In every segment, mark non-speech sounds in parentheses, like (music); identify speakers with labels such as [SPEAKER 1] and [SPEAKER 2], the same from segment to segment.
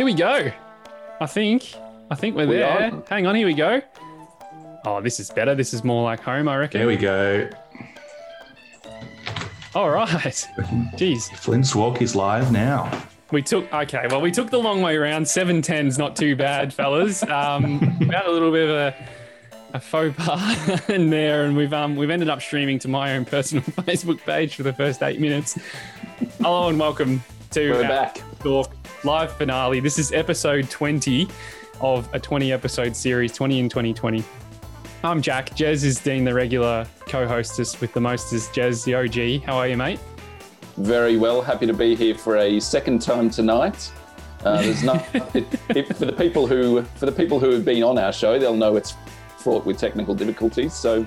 [SPEAKER 1] Here we go. I think. I think we're
[SPEAKER 2] We
[SPEAKER 1] there.
[SPEAKER 2] are.
[SPEAKER 1] Hang on, here we go. Oh, this is better. This is more like home, I reckon.
[SPEAKER 2] There we go.
[SPEAKER 1] All right. (laughs) Jeez.
[SPEAKER 2] Flynn's Walk is live now.
[SPEAKER 1] We took okay. Well, we took the long way around. Seven ten's not too bad, (laughs) fellas. Um, we had a little bit of a, a faux pas (laughs) in there, and we've um, we've ended up streaming to my own personal Facebook page for the first eight minutes. Hello and welcome to
[SPEAKER 3] We're back.
[SPEAKER 1] Talk live finale. This is episode twenty of a twenty episode series, twenty in twenty twenty. I'm Jack. Jez is Dean, the regular co-hostess with the most is Jez, the OG. How are you, mate?
[SPEAKER 3] Very well. Happy to be here for a second time tonight. Uh, there's not (laughs) it, it, for the people who for the people who have been on our show, they'll know it's fraught with technical difficulties. So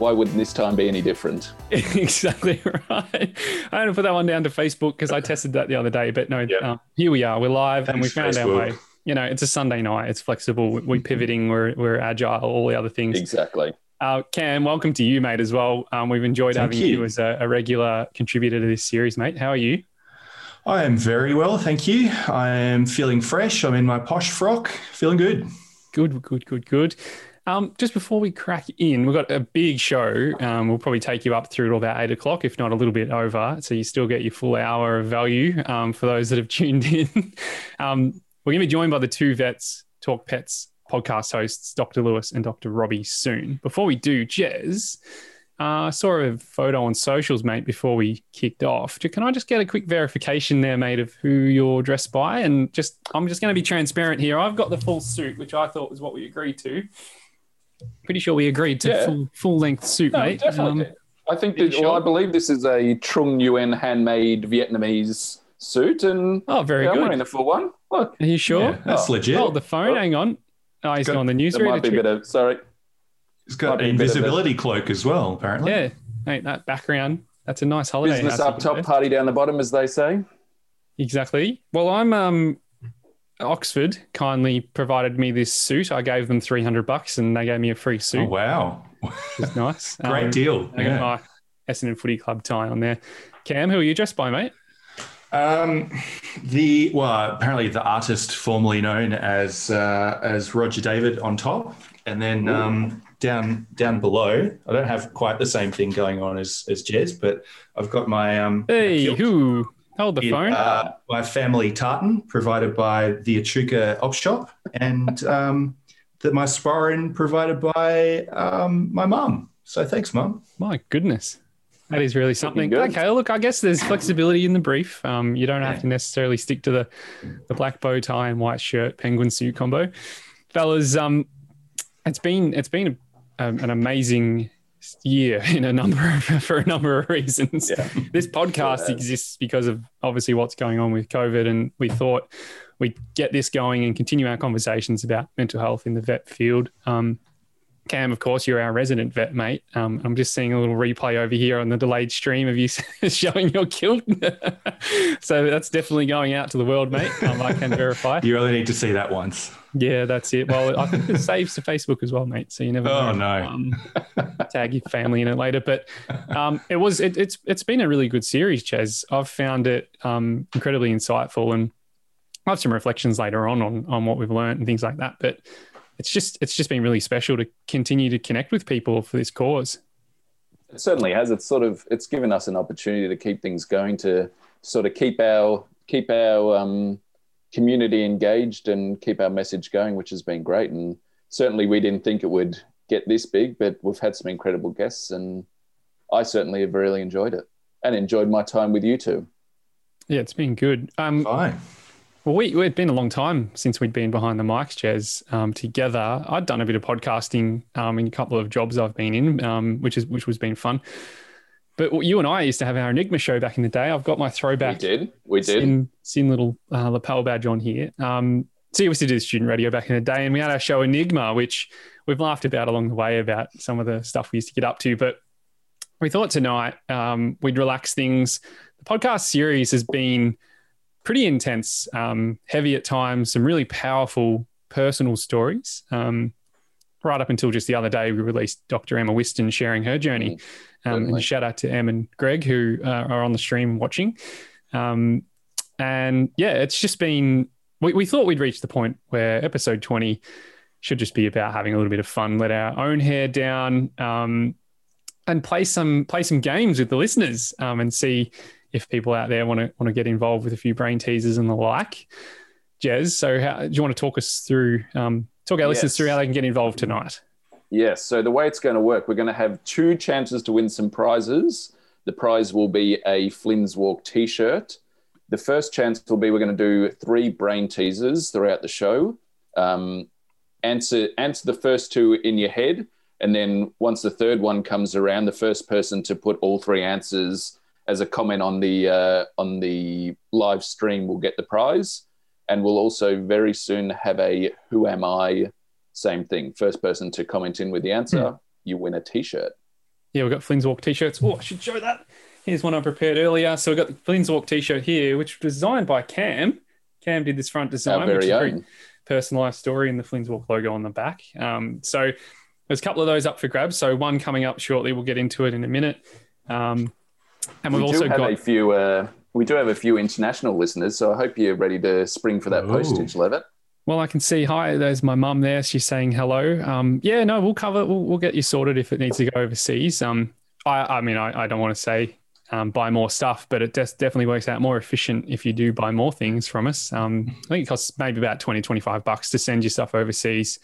[SPEAKER 3] why wouldn't this time be any different? (laughs)
[SPEAKER 1] exactly (laughs) right. I had to put that one down to Facebook because I tested that the other day. But no,
[SPEAKER 2] Yeah.
[SPEAKER 1] um, here we are. We're live and we
[SPEAKER 2] Thanks,
[SPEAKER 1] found our way. You know, it's a Sunday night. It's flexible. We're pivoting. We're, we're agile. All the other things.
[SPEAKER 3] Exactly.
[SPEAKER 1] Uh, Cam, welcome to you, mate, as well. Um, we've enjoyed
[SPEAKER 2] Thank
[SPEAKER 1] having you.
[SPEAKER 2] you.
[SPEAKER 1] as a, a regular contributor to this series, mate. How are you?
[SPEAKER 2] I am very well, thank you. I am feeling fresh. I'm in my posh frock, feeling good.
[SPEAKER 1] Good, good, good, good. Um, just before we crack in, we've got a big show. Um, we'll probably take you up through till about eight o'clock, if not a little bit over. So you still get your full hour of value um, for those that have (laughs) tuned in. um, we're going to be joined by the two vets, Talk Pets podcast hosts, Dr. Lewis and Dr. Robbie, soon. Before we do, Jez, uh, I saw a photo on socials, mate, before we kicked off. Can I just get a quick verification there, mate, of who you're dressed by? And just, I'm just going to be transparent here. I've got the full suit, which I thought was what we agreed to. Pretty sure we agreed to
[SPEAKER 3] Yeah.
[SPEAKER 1] full full length suit,
[SPEAKER 3] No,
[SPEAKER 1] mate.
[SPEAKER 3] definitely.
[SPEAKER 1] Um,
[SPEAKER 3] I think
[SPEAKER 1] you
[SPEAKER 3] that, well. I believe this is a Trung Nguyen handmade Vietnamese suit, and
[SPEAKER 1] oh, very
[SPEAKER 3] yeah, I'm wearing the full one. Look,
[SPEAKER 1] Are you sure?
[SPEAKER 2] Yeah, that's
[SPEAKER 3] Oh.
[SPEAKER 2] legit.
[SPEAKER 1] Hold the phone.
[SPEAKER 3] Oh.
[SPEAKER 1] Hang on. Oh, he's
[SPEAKER 2] Got-
[SPEAKER 1] on the
[SPEAKER 3] there
[SPEAKER 1] newsreader.
[SPEAKER 3] might be a bit of sorry. He's
[SPEAKER 2] got an
[SPEAKER 3] a bit of a-
[SPEAKER 2] invisibility cloak as well, apparently.
[SPEAKER 1] Yeah, mate, that background. That's a nice holiday.
[SPEAKER 3] Business up top, party down the bottom, as they say.
[SPEAKER 1] Exactly. Well, I'm um, Oxford kindly provided me this suit. I gave them 300 bucks and they gave me a free suit,
[SPEAKER 2] Oh, wow.
[SPEAKER 1] which is nice. (laughs)
[SPEAKER 2] Great
[SPEAKER 1] Um,
[SPEAKER 2] deal.
[SPEAKER 1] I got
[SPEAKER 2] Yeah.
[SPEAKER 1] my Essendon Footy Club tie on there. Cam, who are you dressed by, mate?
[SPEAKER 2] Um, the well, apparently the artist formerly known as uh, as Roger David on top, and then um, down down below. I don't have quite the same thing going on as as Jez, but I've got my um.
[SPEAKER 1] Hey,
[SPEAKER 2] kilt.
[SPEAKER 1] who? Hold the
[SPEAKER 2] It,
[SPEAKER 1] phone.
[SPEAKER 2] uh, my family tartan provided by the Echuca Op Shop, and um, that my sporran provided by um, my mum. So thanks, mum.
[SPEAKER 1] My goodness. That is really something. Okay, look, I guess there's flexibility in the brief. Um, you don't have to necessarily stick to the, the black bow tie and white shirt penguin suit combo. Fellas, um, it's been it's been a, um, an amazing year (laughs) in a number of, (laughs) for a number of reasons.
[SPEAKER 3] Yeah.
[SPEAKER 1] This podcast
[SPEAKER 3] Sure
[SPEAKER 1] exists because of obviously what's going on with COVID, and we thought we'd get this going and continue our conversations about mental health in the vet field. Um, Cam, of course, you're our resident vet, mate. Um, I'm just seeing a little replay over here on the delayed stream of you (laughs) showing your kilt. so that's definitely going out to the world, mate. Um, I can verify.
[SPEAKER 2] You only need to see that once.
[SPEAKER 1] Yeah, that's it. Well, I think it saves to Facebook as well, mate. So you never
[SPEAKER 2] Oh,
[SPEAKER 1] know.
[SPEAKER 2] no.
[SPEAKER 1] Um, tag your family in it later. But um, it was it, it's it's been a really good series, Chaz. I've found it um, incredibly insightful, and I have some reflections later on on on what we've learned and things like that. But it's just it's just been really special to continue to connect with people for this cause.
[SPEAKER 3] It certainly has. It's sort of it's given us an opportunity to keep things going, to sort of keep our keep our um, community engaged and keep our message going, which has been great. And certainly, we didn't think it would get this big, but we've had some incredible guests, and I certainly have really enjoyed it and enjoyed my time with you two.
[SPEAKER 1] Yeah, it's been good. Um,
[SPEAKER 2] Fine.
[SPEAKER 1] Well, we, it's been a long time since we'd been behind the mics, Jez, um, together. I'd done a bit of podcasting um, in a couple of jobs I've been in, um, which is which was been fun. But you and I used to have our Enigma show back in the day. I've got my throwback.
[SPEAKER 3] We did, we did.
[SPEAKER 1] sin, sin little uh, lapel badge on here. Um, so we used to do student radio back in the day, and we had our show Enigma, which we've laughed about along the way about some of the stuff we used to get up to. But we thought tonight um, we'd relax things. The podcast series has been pretty intense, um, heavy at times, some really powerful personal stories. Um, right up until just the other day, we released Dr. Emma Whiston sharing her journey. Um, and shout out to Em and Greg who uh, are on the stream watching. Um, and yeah, it's just been we, we thought we'd reach the point where episode 20 should just be about having a little bit of fun, let our own hair down, um, and play some play some games with the listeners um, and see if people out there want to want to get involved with a few brain teasers and the like. Jez, so how, do you want to talk us through, um, talk our yes. listeners through how they can get involved tonight?
[SPEAKER 3] Yes. So the way it's going to work, we're going to have two chances to win some prizes. The prize will be a Flynn's Walk T-shirt. The first chance will be we're going to do three brain teasers throughout the show. Um, answer answer the first two in your head, and then once the third one comes around, the first person to put all three answers as a comment on the uh, on the live stream will get the prize. And we'll also very soon have a Who Am I? Same thing. First person to comment in with the answer, mm. you win a t shirt.
[SPEAKER 1] Yeah, we've got Flynn's Walk t shirts. Oh, I should show that. Here's one I prepared earlier. So we've got the Flynn's Walk t shirt here, which was designed by Cam. Cam did this front design,
[SPEAKER 3] which own.
[SPEAKER 1] personalized story and the Flynn's Walk logo on the back. Um, so there's a couple of those up for grabs. So one coming up shortly. We'll get into it in a minute. Um,
[SPEAKER 3] and we've we also got a few uh, we do have a few international listeners, so I hope you're ready to spring for that Ooh. postage, Levitt.
[SPEAKER 1] Well, I can see. Hi, there's my mum there. She's saying hello. Um, yeah, no, we'll cover. We'll, we'll get you sorted if it needs to go overseas. Um, I, I mean, I, I don't want to say um, buy more stuff, but it just definitely works out more efficient if you do buy more things from us. Um, I think it costs maybe about 20, 25 bucks to send your stuff overseas.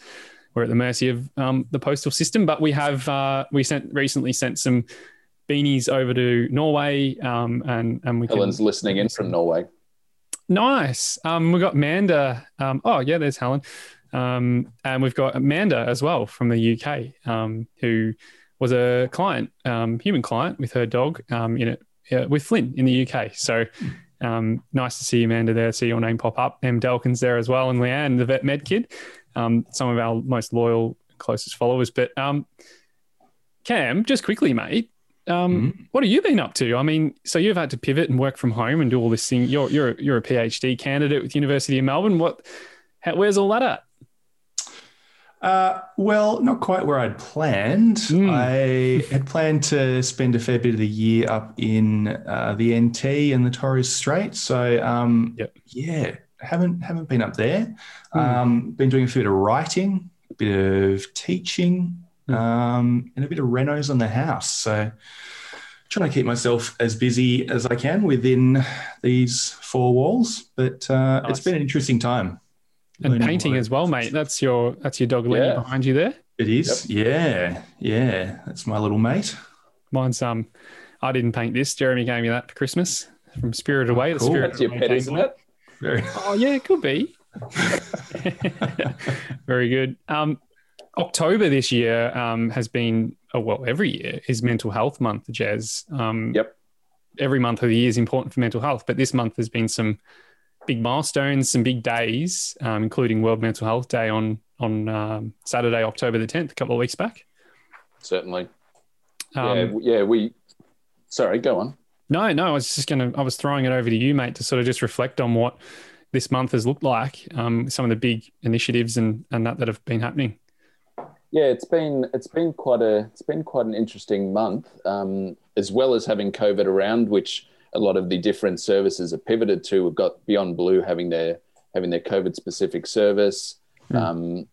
[SPEAKER 1] We're at the mercy of um, the postal system, but we have uh, we sent recently sent some beanies over to Norway, um, and and we
[SPEAKER 3] Helen's can, listening in from Norway.
[SPEAKER 1] Nice. Um, we've got Amanda. Um, oh yeah, there's Helen, um, and we've got Amanda as well from the UK, um, who was a client, um, human client with her dog um, in it uh, with Flynn in the UK. So. Um, nice to see Amanda there. See your name pop up. M. Delkins there as well, and Leanne, the vet med kid. Um, some of our most loyal, closest followers. But um, Cam, just quickly, mate, um, mm-hmm. What have you been up to? I mean, so you've had to pivot and work from home and do all this thing. You're you're you're a PhD candidate with University of Melbourne. What? How, where's all that at?
[SPEAKER 2] Uh, well, not quite where I'd planned. Mm. I had planned to spend a fair bit of the year up in uh, the NT and the Torres Strait. So, um, yep. yeah, haven't haven't been up there. Mm. Um, been doing a bit of writing, a bit of teaching. Um, and a bit of renos on the house. So trying to keep myself as busy as I can within these four walls. But uh, nice. it's been an interesting time.
[SPEAKER 1] And painting as well, mate. That's your that's your dog yeah. behind you there.
[SPEAKER 2] It is. Yep. Yeah, yeah. That's my little mate.
[SPEAKER 1] Mine's um. I didn't paint this. Jeremy gave me that for Christmas from Spirit Away.
[SPEAKER 3] The cool. Spirit That's your pet, isn't it?
[SPEAKER 1] Very. Oh yeah, it could be. (laughs) (laughs) Very good. Um, October this year um, has been, oh, well, every year is Mental Health Month, Jez. Um,
[SPEAKER 3] yep.
[SPEAKER 1] Every month of the year is important for mental health, but this month has been some big milestones, some big days, um, including World Mental Health Day on on um, Saturday, October the tenth, a couple of weeks back.
[SPEAKER 3] Certainly. yeah, um, yeah. We. Sorry, go on.
[SPEAKER 1] No, no. I was just gonna. I was throwing it over to you, mate, to sort of just reflect on what this month has looked like, um, some of the big initiatives and and that that have been happening.
[SPEAKER 3] Yeah, it's been it's been quite a it's been quite an interesting month, um, as well as having COVID around, which a lot of the different services are pivoted to. We've got Beyond Blue having their having their COVID specific service. Mm. Um,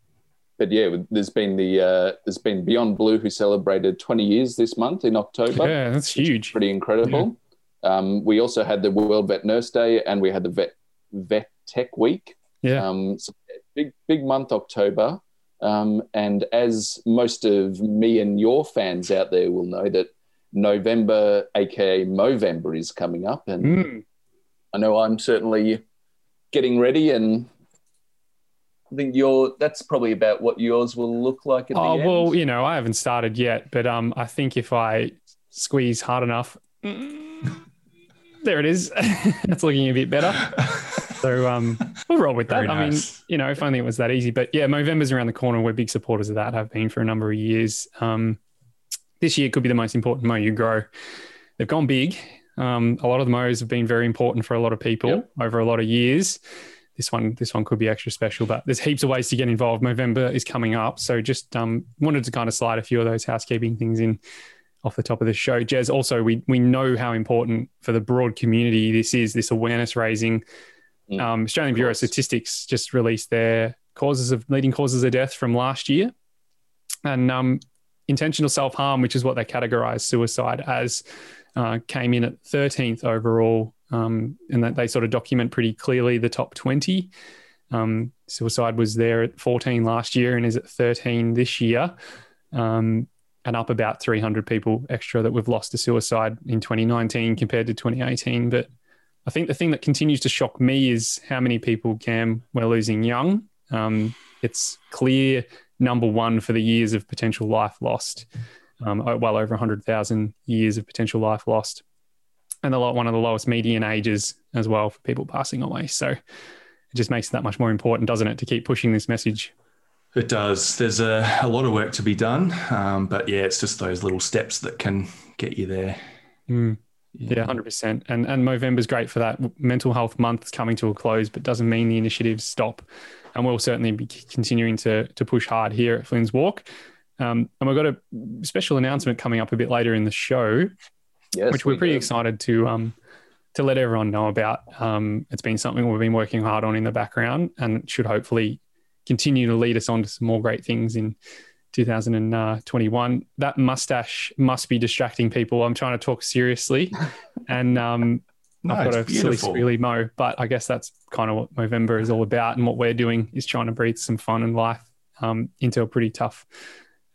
[SPEAKER 3] but yeah, there's been the uh, there's been Beyond Blue who celebrated 20 years this month in October.
[SPEAKER 1] Yeah, that's huge.
[SPEAKER 3] Pretty incredible. Yeah. Um, we also had the World Vet Nurse Day, and we had the Vet Vet Tech Week.
[SPEAKER 1] Yeah. Um,
[SPEAKER 3] so big big month October. Um, and as most of me and your fans out there will know, that November, aka Movember, is coming up, and mm. I know I'm certainly getting ready, and I think your that's probably about what yours will look like. At oh
[SPEAKER 1] well, you know, I haven't started yet, but um, I think if I squeeze hard enough, there it is. (laughs) That's looking a bit better. So um, we'll roll with that. Nice. I mean, you know, if only it was that easy. But yeah, Movember's around the corner. We're big supporters of that. Have been for a number of years. Um, this year could be the most important Mo you grow. They've gone big. Um, a lot of the Mo's have been very important for a lot of people yep. over a lot of years. This one, this one could be extra special, but there's heaps of ways to get involved. Movember is coming up, so just um, wanted to kind of slide a few of those housekeeping things in off the top of the show. Jez, also we we know how important for the broad community this is, this awareness raising
[SPEAKER 3] Mm.
[SPEAKER 1] Um, Australian Bureau of. Statistics just released their causes of leading causes of death from last year, and um, intentional self harm, which is what they categorize suicide as, uh, came in at 13th overall, um, and that they sort of document pretty clearly the top 20. Um, suicide was there at 14 last year and is at 13 this year, um, and up about 300 people extra that we've lost to suicide in 2019 compared to 2018. But I think the thing that continues to shock me is how many people, Cam, we're losing young. Um, it's clear number one for the years of potential life lost, um, well over 100,000 years of potential life lost, and lot one of the lowest median ages as well for people passing away. So it just makes it that much more important, doesn't it, to keep pushing this message?
[SPEAKER 2] It does. There's a, a lot of work to be done, um, but yeah, it's just those little steps that can get you there.
[SPEAKER 1] Mm. Yeah, hundred percent. And and Movember's great for that. Mental Health Month is coming to a close, but doesn't mean the initiatives stop. And we'll certainly be continuing to to push hard here at Flynn's Walk. Um, and we've got a special announcement coming up a bit later in the show,
[SPEAKER 3] Yes,
[SPEAKER 1] which we're
[SPEAKER 3] we
[SPEAKER 1] pretty
[SPEAKER 3] do.
[SPEAKER 1] excited to um, to let everyone know about. Um, it's been something we've been working hard on in the background, and should hopefully continue to lead us on to some more great things in 2021. That mustache must be distracting people. I'm trying to talk seriously, (laughs) and um,
[SPEAKER 2] No,
[SPEAKER 1] I've got a silly squealy mo. But I guess that's kind of what Movember is all about, and what we're doing is trying to breathe some fun and life um, into a pretty tough,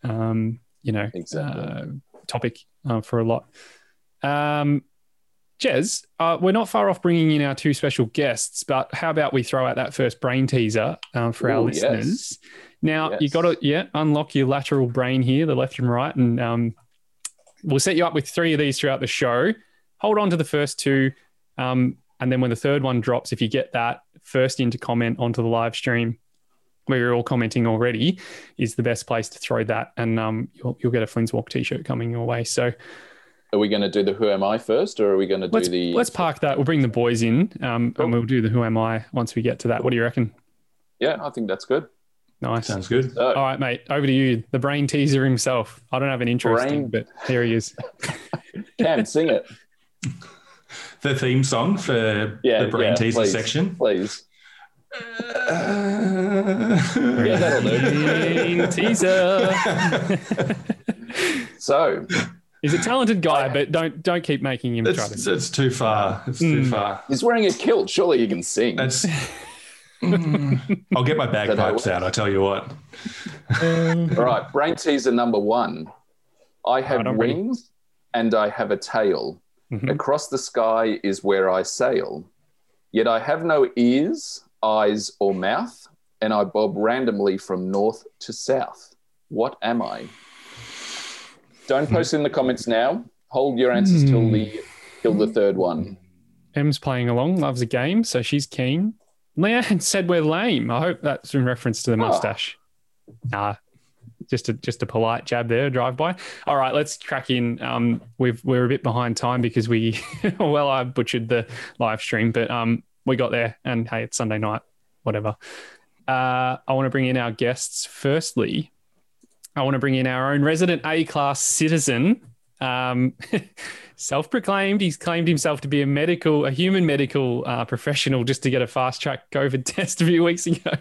[SPEAKER 1] um, you know,
[SPEAKER 3] Exactly.
[SPEAKER 1] uh, topic uh, for a lot. Um, Jez, uh, we're not far off bringing in our two special guests, but how about we throw out that first brain teaser um, for our
[SPEAKER 3] Ooh, yes.
[SPEAKER 1] listeners? Now you
[SPEAKER 3] Yes.
[SPEAKER 1] got to yeah unlock your lateral brain here, the left and right, and um, we'll set you up with three of these throughout the show. Hold on to the first two, um, and then when the third one drops, if you get that first in to comment onto the live stream, where you're all commenting already, is the best place to throw that, and um, you'll, you'll get a Flynn's Walk T-shirt coming your way. So
[SPEAKER 3] Are we going to do the Who Am I first, or are we going to do
[SPEAKER 1] let's
[SPEAKER 3] the?
[SPEAKER 1] let's park that. We'll bring the boys in, um,
[SPEAKER 3] Cool.
[SPEAKER 1] and we'll do the Who Am I once we get to that. What do you reckon?
[SPEAKER 3] Yeah, I think that's good.
[SPEAKER 1] Nice.
[SPEAKER 2] Sounds good.
[SPEAKER 3] So,
[SPEAKER 1] All right, mate. Over to you, the brain teaser himself. I don't have an intro,
[SPEAKER 3] Brain-
[SPEAKER 1] but here he is. (laughs)
[SPEAKER 3] Cam, sing it, (laughs)
[SPEAKER 2] The theme song for
[SPEAKER 3] Yeah,
[SPEAKER 2] the brain
[SPEAKER 3] yeah,
[SPEAKER 2] teaser
[SPEAKER 3] please.
[SPEAKER 2] section.
[SPEAKER 3] please.
[SPEAKER 2] Uh, (laughs)
[SPEAKER 3] Yeah, that'll do.
[SPEAKER 1] Brain teaser.
[SPEAKER 3] So,
[SPEAKER 1] He's a talented guy, but don't don't keep making him try
[SPEAKER 2] It's,
[SPEAKER 1] to.
[SPEAKER 2] it's too far. It's too
[SPEAKER 1] Mm.
[SPEAKER 2] far.
[SPEAKER 3] he's wearing a kilt. Surely you can sing.
[SPEAKER 2] That's. Mm. (laughs) (laughs) I'll get my
[SPEAKER 3] That how it
[SPEAKER 2] bagpipes out. I tell you what. (laughs)
[SPEAKER 3] All right, brain teaser number one. I have
[SPEAKER 1] Alright, I'm ready.
[SPEAKER 3] wings and I have a tail.
[SPEAKER 1] Mhm.
[SPEAKER 3] Across the sky is where I sail. Yet I have no ears, eyes, or mouth, and I bob randomly from north to south. What am I? Don't post in the comments now. Hold your answers till
[SPEAKER 1] Hmm.
[SPEAKER 3] the till the third one.
[SPEAKER 1] Em's playing along, loves a game, so she's keen. Leanne said we're lame. I hope that's in reference to the
[SPEAKER 3] Oh.
[SPEAKER 1] mustache. Nah, just a just a polite jab there, drive by. All right, let's crack in. Um, we've we're a bit behind time because we, (laughs) well, I butchered the live stream, but um, we got there, and hey, it's Sunday night, whatever. Uh, I want to bring in our guests. Firstly, I want to bring in our own resident A class citizen. Um, (laughs) self-proclaimed. He's claimed himself to be a medical, a human medical uh, professional, just to get a fast-track COVID (laughs) test a few weeks ago.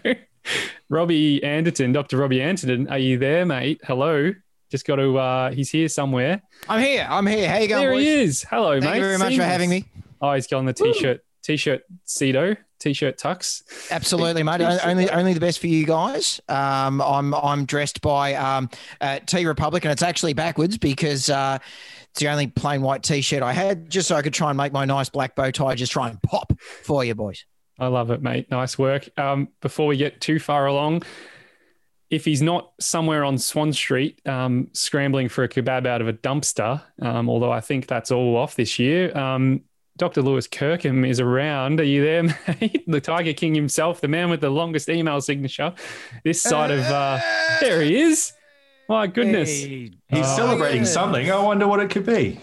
[SPEAKER 1] (laughs) Robbie Anderton, Dr. Robbie Anderton, are you there, mate? Hello. Just got to. Uh, he's here somewhere.
[SPEAKER 4] I'm here. I'm here. How you going,
[SPEAKER 1] there
[SPEAKER 4] boys?
[SPEAKER 1] he is. Hello,
[SPEAKER 4] Thank
[SPEAKER 1] mate.
[SPEAKER 4] you very much for having me.
[SPEAKER 1] Oh, he's got on the t-shirt, t-shirt Cedo, t-shirt tux.
[SPEAKER 4] Absolutely, mate. Only, only the best for you guys. Um, I'm, I'm dressed by um, uh, T Republic, and it's actually backwards because uh, it's the only plain white T-shirt I had, just so I could try and make my nice black bow tie just try and pop for you, boys.
[SPEAKER 1] I love it, mate. Nice work. Um, before we get too far along, if he's not somewhere on Swan Street um, scrambling for a kebab out of a dumpster, um, although I think that's all off this year, um, Dr. Lewis Kirkham is around. Are you there, (laughs) mate? The Tiger King himself, the man with the longest email signature. This side of uh, there he is. My goodness.
[SPEAKER 4] Hey,
[SPEAKER 2] He's
[SPEAKER 1] Oh,
[SPEAKER 2] celebrating
[SPEAKER 4] yeah.
[SPEAKER 2] something. I wonder what it could be.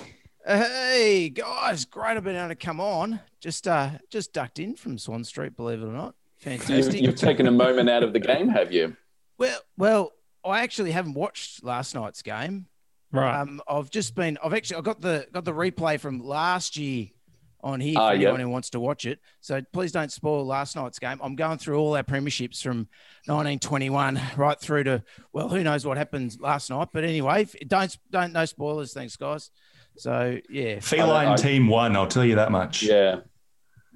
[SPEAKER 5] Hey guys, great I've been able to come on. Just uh just ducked in from Swan Street, believe it or not.
[SPEAKER 3] You've,
[SPEAKER 5] Fantastic.
[SPEAKER 3] you've taken a moment out of the game, have you?
[SPEAKER 5] well well, I actually haven't watched last night's game.
[SPEAKER 1] Right.
[SPEAKER 5] Um I've just been I've actually I got the got the replay from last year on here for
[SPEAKER 3] Ah,
[SPEAKER 5] anyone
[SPEAKER 3] yep.
[SPEAKER 5] who wants to watch it. So please don't spoil last night's game. I'm going through all our premierships from 1921 right through to well, who knows what happened last night. But anyway, don't don't no spoilers. Thanks, guys. So yeah,
[SPEAKER 2] Feline
[SPEAKER 3] I- I-
[SPEAKER 2] team won. I'll tell you that much.
[SPEAKER 3] Yeah.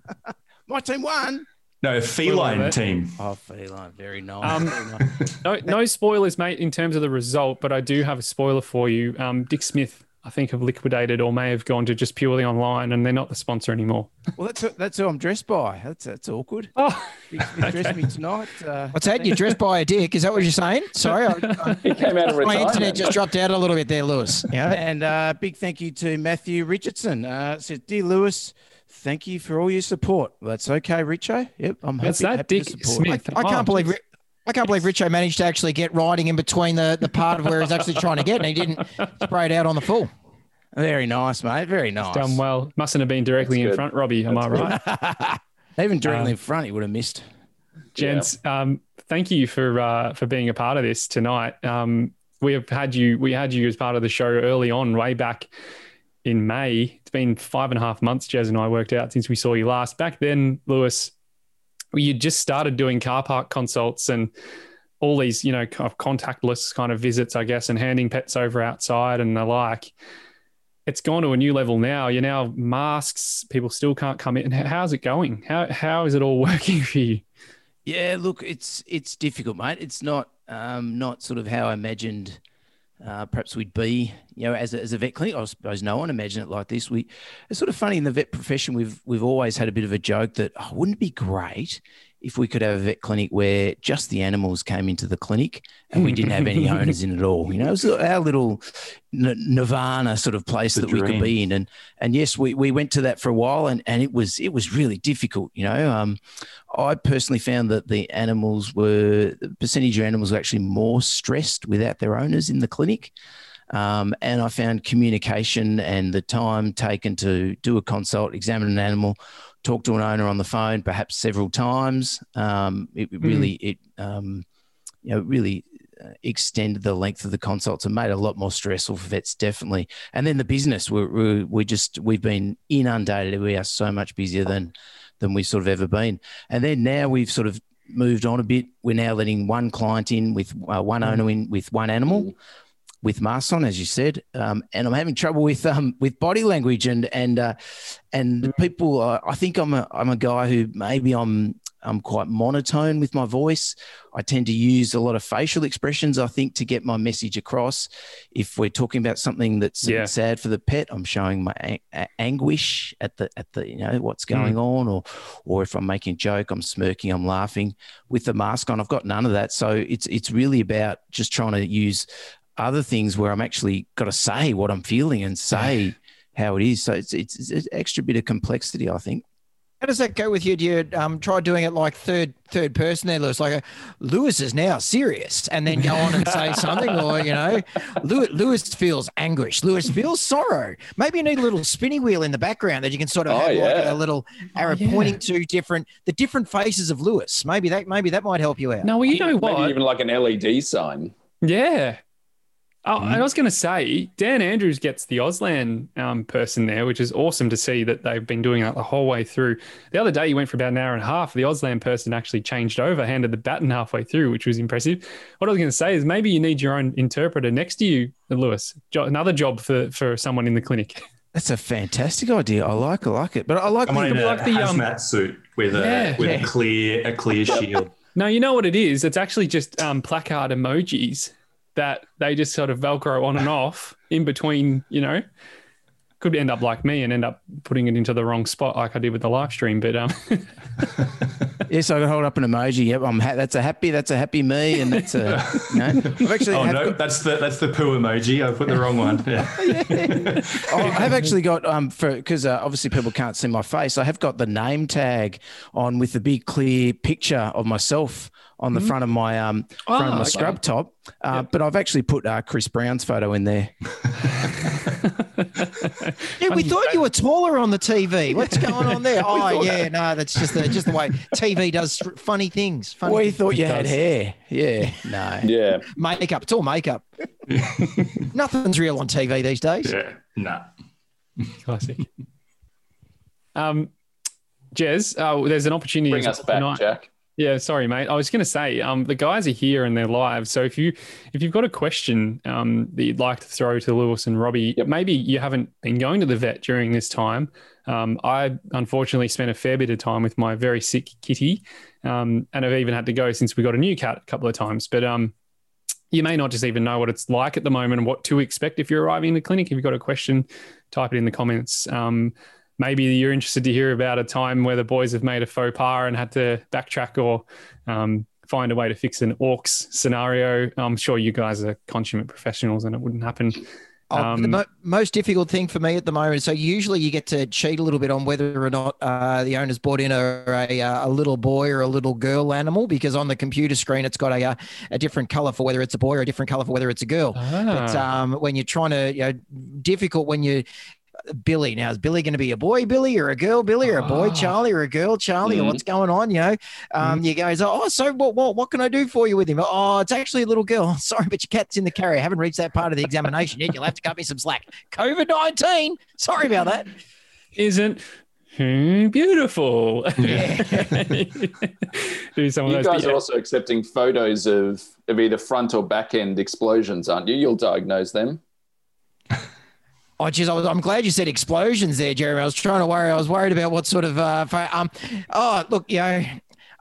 [SPEAKER 3] (laughs)
[SPEAKER 5] my team won.
[SPEAKER 2] No, feline
[SPEAKER 1] bit.
[SPEAKER 2] team.
[SPEAKER 5] Oh, feline, very nice.
[SPEAKER 1] Um. No, no spoilers, mate, in terms of the result, but I do have a spoiler for you. Um, Dick Smith, I think, have liquidated or may have gone to just purely online, and they're not the sponsor anymore.
[SPEAKER 5] Well, that's who, that's who I'm dressed by. That's that's awkward.
[SPEAKER 1] Oh,
[SPEAKER 5] Big Smith dressed me tonight. Uh, (laughs)
[SPEAKER 4] What's that? You're dressed by a dick? Is that what you're saying? Sorry, I, I, (laughs)
[SPEAKER 3] He came out of
[SPEAKER 4] my internet just dropped out a little bit there, Lewis. Yeah.
[SPEAKER 5] And uh, big thank you to Matthew Richardson. Uh, says, Dear Lewis, thank you for all your support. Well, that's okay, Richo. Yep, I'm happy,
[SPEAKER 1] That's that
[SPEAKER 5] happy to
[SPEAKER 1] Dick
[SPEAKER 5] support.
[SPEAKER 1] Smith.
[SPEAKER 4] I
[SPEAKER 1] Oh,
[SPEAKER 4] can't believe. Ri- I can't believe Richo managed to actually get riding in between the, the part of where he's actually trying to get, and he didn't spray it out on the full.
[SPEAKER 5] Very nice, mate. Very nice.
[SPEAKER 1] done well. Mustn't have been directly
[SPEAKER 3] That's
[SPEAKER 1] in
[SPEAKER 3] good.
[SPEAKER 1] front, Robbie. Am I right? (laughs)
[SPEAKER 5] Even directly
[SPEAKER 1] Um,
[SPEAKER 5] in front, he would have missed.
[SPEAKER 1] Gents, um, thank you for uh, for being a part of this tonight. Um, we have had you we had you as part of the show early on, way back in May. It's been five and a half months, Jez and I worked out since we saw you last. Back then, Lewis, you just started doing car park consults and all these, you know, kind of contactless kind of visits, I guess, and handing pets over outside and the like. It's gone to a new level now. You're now masks. People still can't come in. How's it going? How how is it all (laughs) working for you?
[SPEAKER 5] Yeah, look, it's it's difficult, mate. It's not um, not sort of how I imagined. Uh, perhaps we'd be, you know, as a, as a vet clinic. I suppose no one imagined it like this. We, it's sort of funny in the vet profession. We've we've always had a bit of a joke that oh, wouldn't it be great if we could have a vet clinic where just the animals came into the clinic and we didn't have any (laughs) owners in it all. You know, it was our little nirvana sort of place
[SPEAKER 2] The
[SPEAKER 5] that we could be in. And and yes, we, we went to that for a while, and and it was it was really difficult. You know, um, I personally found that the animals were the percentage of animals were actually more stressed without their owners in the clinic. Um, and I found communication and the time taken to do a consult, examine an animal, talk to an owner on the phone, perhaps several times. Um, it it really, it um, you know, really uh, extended the length of the consults and made it a lot more stressful for vets, definitely. And then the business, we we we just we've been inundated. We are so much busier than than we've sort of ever been. And then now we've sort of moved on a bit. We're now letting one client in with uh, one owner in with one animal. With masks on, as you said, um, and I'm having trouble with um, with body language and and uh, and people. Uh, I think I'm a I'm a guy who maybe I'm I'm quite monotone with my voice. I tend to use a lot of facial expressions, I think, to get my message across. If we're talking about something that's
[SPEAKER 1] Yeah.
[SPEAKER 5] sad for the pet, I'm showing my a- a- anguish at the at the you know what's going on, or or if I'm making a joke, I'm smirking, I'm laughing. With the mask on, I've got none of that. So it's it's really about just trying to use other things where I'm actually got to say what I'm feeling and say how it is. So it's it's, it's an extra bit of complexity, I think.
[SPEAKER 4] How does that go with you? Do you um, try doing it like third third person there, Lewis? Like, uh, Lewis is now serious, and then go on and say (laughs) something, or you know, Lewis, Lewis feels anguish. Lewis feels sorrow. Maybe you need a little spinny wheel in the background that you can sort of
[SPEAKER 3] Oh,
[SPEAKER 4] have like
[SPEAKER 3] yeah.
[SPEAKER 4] a little arrow
[SPEAKER 1] yeah.
[SPEAKER 4] pointing to different the different faces of Lewis. Maybe that maybe that might help you out.
[SPEAKER 1] No, well, you know
[SPEAKER 3] Maybe
[SPEAKER 1] what?
[SPEAKER 3] even like an LED sign.
[SPEAKER 1] Yeah. Oh, and I was going to say, Dan Andrews gets the Auslan um, person there, which is awesome to see that they've been doing that the whole way through. The other day, you went for about an hour and a half. The Auslan person actually changed over, handed the baton halfway through, which was impressive. What I was going to say is maybe you need your own interpreter next to you, Lewis. Jo- another job for, for someone in the clinic.
[SPEAKER 5] That's a fantastic idea. I like I like it. But I like
[SPEAKER 2] Come on in
[SPEAKER 5] the,
[SPEAKER 2] a
[SPEAKER 1] like the, um,
[SPEAKER 2] suit with a
[SPEAKER 1] Yeah.
[SPEAKER 2] with
[SPEAKER 1] Yeah.
[SPEAKER 2] a clear a clear shield.
[SPEAKER 1] No, you know what it is? It's actually just um, placard emojis that they just sort of Velcro on and off in between, you know. Could end up like me and end up putting it into the wrong spot like I did with the live stream. But um, (laughs)
[SPEAKER 5] yes, I can hold up an emoji. Yep, I'm ha- that's a happy. That's a happy me, and that's a. You know, (laughs) I've actually
[SPEAKER 2] Oh no,
[SPEAKER 5] got-
[SPEAKER 2] that's the that's the poo emoji. I put the wrong one. (laughs) Yeah.
[SPEAKER 5] Oh, I have actually got um for because uh, obviously people can't see my face. I have got the name tag on with the big clear picture of myself on the front of my um front of
[SPEAKER 1] Oh,
[SPEAKER 5] my
[SPEAKER 1] okay.
[SPEAKER 5] scrub top. Uh, But I've actually put uh, Chris Brown's photo in there.
[SPEAKER 4] Yeah, we thought you were taller on the TV. What's (laughs) going on there? Oh yeah, no, that's just the just the way (laughs) TV does funny things. Funny
[SPEAKER 5] We
[SPEAKER 4] things.
[SPEAKER 5] thought you had hair. Yeah, (laughs) no.
[SPEAKER 3] Yeah.
[SPEAKER 4] makeup. It's all makeup. Nothing's real on TV these days.
[SPEAKER 2] Yeah. no. Nah.
[SPEAKER 1] classic. Um, Jez, uh, there's an opportunity.
[SPEAKER 3] Bring us back,
[SPEAKER 1] tonight.
[SPEAKER 3] Jack.
[SPEAKER 1] Yeah, sorry, mate. I was going to say, um, the guys are here and they're live. So if you if you've got a question um, that you'd like to throw to Lewis and Robbie,
[SPEAKER 3] Yep.
[SPEAKER 1] maybe you haven't been going to the vet during this time. Um, I unfortunately spent a fair bit of time with my very sick kitty, um, and I've even had to go since we got a new cat a couple of times. But um, you may not just even know what it's like at the moment and what to expect if you're arriving in the clinic. If you've got a question, type it in the comments. Maybe you're interested to hear about a time where the boys have made a faux pas and had to backtrack or um, find a way to fix an orcs scenario. I'm sure you guys are consummate professionals and it wouldn't happen.
[SPEAKER 4] Oh, the
[SPEAKER 1] Um,
[SPEAKER 4] mo- most difficult thing for me at the moment. So usually you get to cheat a little bit on whether or not uh, the owner's bought in a, a a little boy or a little girl animal because on the computer screen it's got a uh, a different color for whether it's a boy or a different color for whether it's a girl. But
[SPEAKER 1] Ah.
[SPEAKER 4] um, when you're trying to, you know, difficult when you. Billy now is Billy going to be a boy Billy or a girl Billy or a boy
[SPEAKER 1] Ah.
[SPEAKER 4] Charlie or a girl Charlie or
[SPEAKER 3] Mhm.
[SPEAKER 4] what's going on you know um you go oh so what, what what can I do for you with him oh it's actually a little girl (laughs) sorry but your cat's in the carrier I haven't reached that part of the examination yet you'll have to cut me some slack COVID nineteen sorry about that
[SPEAKER 1] Isn't hmm, beautiful.
[SPEAKER 4] Yeah. (laughs)
[SPEAKER 1] Do some of
[SPEAKER 3] You
[SPEAKER 1] those.
[SPEAKER 3] guys
[SPEAKER 1] but
[SPEAKER 3] are also accepting photos of, of either front or back end explosions, aren't you? You'll diagnose them. (laughs)
[SPEAKER 4] Oh, geez, I was, I'm glad you said explosions there, Jeremy. I was trying to worry. I was worried about what sort of. Uh, pho- um, oh, look, you know,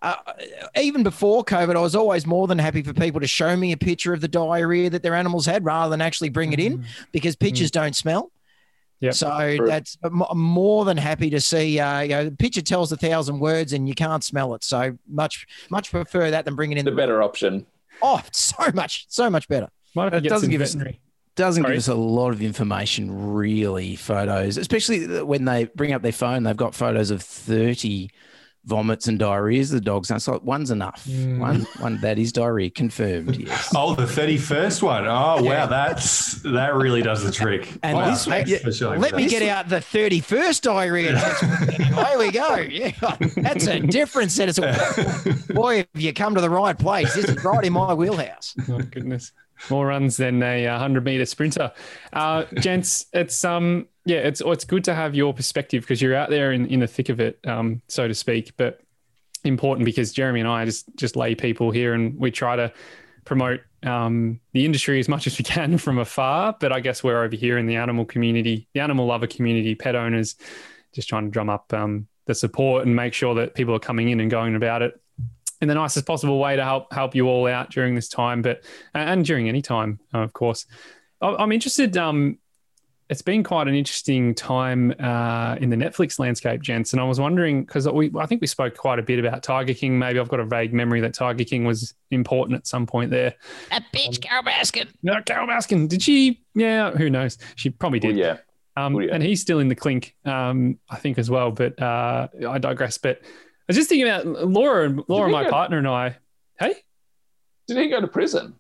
[SPEAKER 4] uh, even before COVID, I was always more than happy for people to show me a picture of the diarrhea that their animals had rather than actually bring it in because pictures don't smell.
[SPEAKER 1] Yep.
[SPEAKER 4] So
[SPEAKER 3] True.
[SPEAKER 4] that's I'm I'm more than happy to see. Uh, you know, the picture tells a thousand words and you can't smell it. So much, much prefer that than bringing in
[SPEAKER 3] The better option.
[SPEAKER 4] Oh, so much, so much better.
[SPEAKER 1] Might have to
[SPEAKER 5] It
[SPEAKER 1] get
[SPEAKER 5] doesn't
[SPEAKER 1] some
[SPEAKER 5] give us-
[SPEAKER 1] veterinary.
[SPEAKER 5] Doesn't
[SPEAKER 1] Sorry?
[SPEAKER 5] give us a lot of information, really. Photos, especially when they bring up their phone, they've got photos of thirty vomits and diarrheas. The dogs, and it's like one's enough.
[SPEAKER 1] Mm.
[SPEAKER 5] One, one that is diarrhea confirmed. Yes. (laughs)
[SPEAKER 2] Oh, the thirty-first one. Oh,
[SPEAKER 4] Yeah.
[SPEAKER 2] wow, that's that really does the trick. (laughs)
[SPEAKER 5] And
[SPEAKER 2] wow,
[SPEAKER 5] this-
[SPEAKER 2] thanks
[SPEAKER 5] yeah,
[SPEAKER 2] for
[SPEAKER 4] Let me
[SPEAKER 2] that.
[SPEAKER 4] get out the 31st diarrhea. test. (laughs) Here we go. Yeah, that's a different set of. Boy, if you come to the right place, this is right in my wheelhouse.
[SPEAKER 1] Oh goodness, more runs than a uh, hundred meter sprinter. Uh, gents, it's um yeah, it's it's good to have your perspective because you're out there in, in the thick of it, um, so to speak. But important because Jeremy and I just just lay people here, and we try to promote um, the industry as much as we can from afar. But I guess we're over here in the animal community, the animal lover community, pet owners, just trying to drum up um, the support and make sure that people are coming in and going about it in the nicest possible way to help help you all out during this time, but and during any time, of course. I- I'm interested. Um, it's been quite an interesting time uh, in the Netflix landscape, gents, and I was wondering because we I think we spoke quite a bit about Tiger King. Maybe I've got a vague memory that Tiger King was important at some point there.
[SPEAKER 4] That bitch, Carole Baskin.
[SPEAKER 1] No, Carole Baskin, did she? Yeah, who knows? She probably
[SPEAKER 3] Well,
[SPEAKER 1] did.
[SPEAKER 3] yeah.
[SPEAKER 1] Um,
[SPEAKER 3] yeah.
[SPEAKER 1] And he's still in the clink, um, I think, as well. But uh, I digress. But I was just thinking about Laura and Laura,
[SPEAKER 3] he
[SPEAKER 1] my
[SPEAKER 3] go-
[SPEAKER 1] partner, and I. Hey,
[SPEAKER 3] Did he go to prison?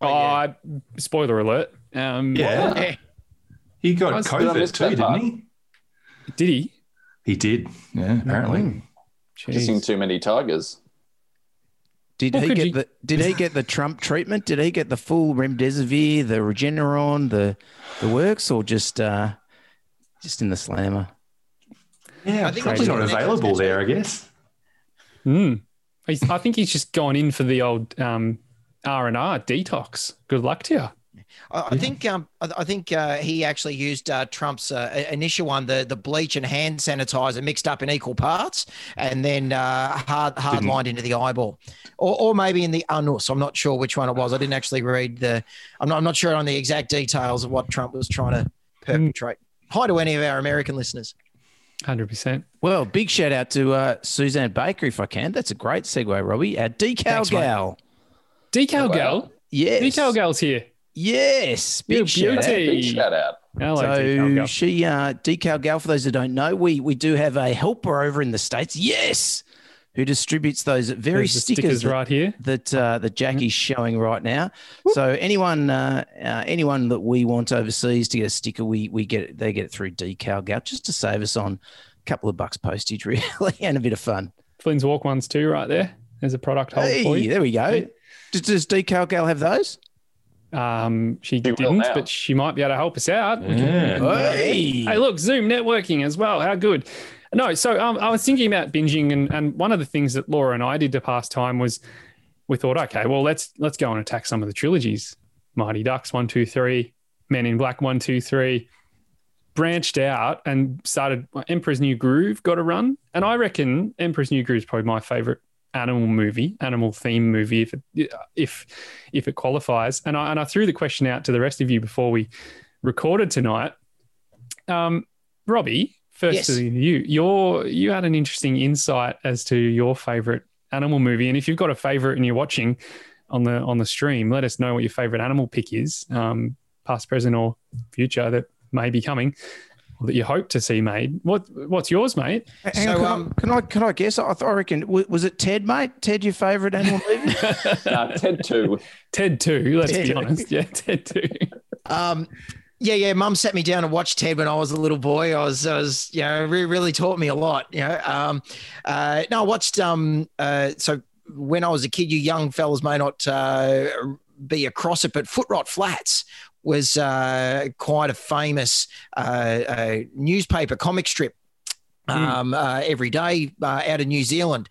[SPEAKER 1] oh,
[SPEAKER 4] Oh, yeah.
[SPEAKER 1] I- spoiler alert. Um,
[SPEAKER 2] Yeah.
[SPEAKER 4] Yeah.
[SPEAKER 2] He got
[SPEAKER 1] Did I
[SPEAKER 2] COVID
[SPEAKER 3] miss
[SPEAKER 2] too, didn't he?
[SPEAKER 1] Did he?
[SPEAKER 2] He did. Yeah, apparently.
[SPEAKER 3] Kissing
[SPEAKER 1] Jeez.
[SPEAKER 3] too many tigers.
[SPEAKER 5] Did
[SPEAKER 1] Well,
[SPEAKER 5] he get
[SPEAKER 1] you-
[SPEAKER 5] the Did he get the Trump treatment? Did he get the full remdesivir, the Regeneron, the the works, or just uh, just in the slammer?
[SPEAKER 2] Yeah,
[SPEAKER 4] I think
[SPEAKER 2] probably
[SPEAKER 4] it's
[SPEAKER 2] not available there, I guess.
[SPEAKER 1] Mm. He's, I think he's just gone in for the old um, R and R detox. Good luck to you.
[SPEAKER 4] I, I think um, I, I think uh, he actually used uh, Trump's uh, initial one, the the bleach and hand sanitizer mixed up in equal parts, and then uh, hard hard
[SPEAKER 2] Didn't-
[SPEAKER 4] lined into the eyeball, or, or maybe in the anus. I'm not sure which one it was. I didn't actually read the. I'm not, I'm not sure on the exact details of what Trump was trying to perpetrate. Hi to any of our American listeners.
[SPEAKER 1] Hundred percent.
[SPEAKER 5] Well, big shout out to uh, Suzanne Baker, if I can. That's a great segue, Robbie. Our decal
[SPEAKER 4] Thanks, mate.
[SPEAKER 5] gal.
[SPEAKER 1] Decal
[SPEAKER 3] Oh, wow.
[SPEAKER 1] gal.
[SPEAKER 5] Yes.
[SPEAKER 1] Decal gal's here.
[SPEAKER 5] Yes. Big shout out.
[SPEAKER 1] beauty.
[SPEAKER 3] Big shout out.
[SPEAKER 1] Hello,
[SPEAKER 5] So
[SPEAKER 1] gal.
[SPEAKER 5] she uh decal gal for those that don't know, we we do have a helper over in the States. Yes. Who distributes those very
[SPEAKER 1] the
[SPEAKER 5] stickers,
[SPEAKER 1] stickers right here.
[SPEAKER 5] that uh, that Jackie's showing right now. So anyone uh, uh, anyone that we want overseas to get a sticker, we we get it, they get it through Decal Gal just to save us on a couple of bucks postage, (laughs) really, and a bit of fun.
[SPEAKER 1] Flynn's Walk ones too, right there. There's a product hold for you.
[SPEAKER 5] there we go.
[SPEAKER 1] Hey.
[SPEAKER 5] Does, does Decal Gal have those?
[SPEAKER 1] Um, she
[SPEAKER 3] will
[SPEAKER 1] didn't, but she might be able to help us out. We can-
[SPEAKER 2] Yeah.
[SPEAKER 5] Hey,
[SPEAKER 1] Hey, look, Zoom networking as well. How good. No, so um, I was thinking about binging, and, and one of the things that Laura and I did to pass time was we thought, okay, well let's let's go and attack some of the trilogies. Mighty Ducks one, two, three, Men in Black one, two, three. Branched out and started Emperor's New Groove got a run, and I reckon Emperor's New Groove is probably my favorite animal movie, animal theme movie, if it, if if it qualifies. And I and I threw the question out to the rest of you before we recorded tonight. Um, Robbie, first
[SPEAKER 4] Yes.
[SPEAKER 1] to you, your you had an interesting insight as to your favorite animal movie, and if you've got a favorite and you're watching on the on the stream, let us know what your favorite animal pick is, um, past, present, or future that may be coming. Or that you hope to see made. What what's yours, mate?
[SPEAKER 5] Hang
[SPEAKER 4] So,
[SPEAKER 5] on, can,
[SPEAKER 4] um,
[SPEAKER 5] I, can I can I guess? I, th- I reckon w- was it Ted, mate? Ted, your favourite animal (laughs) movie?
[SPEAKER 3] Nah, Ted too.
[SPEAKER 1] Ted two. Let's be
[SPEAKER 5] Ted.
[SPEAKER 1] honest. Yeah, Ted two.
[SPEAKER 4] Um, yeah, yeah. Mum sat me down and watched Ted when I was a little boy. I was, I was, you know, really, really taught me a lot. You know, um, uh, no, I watched. Um, uh, so when I was a kid, you young fellas may not uh, be across it, but Footrot Flats was uh, quite a famous uh, uh, newspaper comic strip. Um, uh, every day uh, out of New Zealand,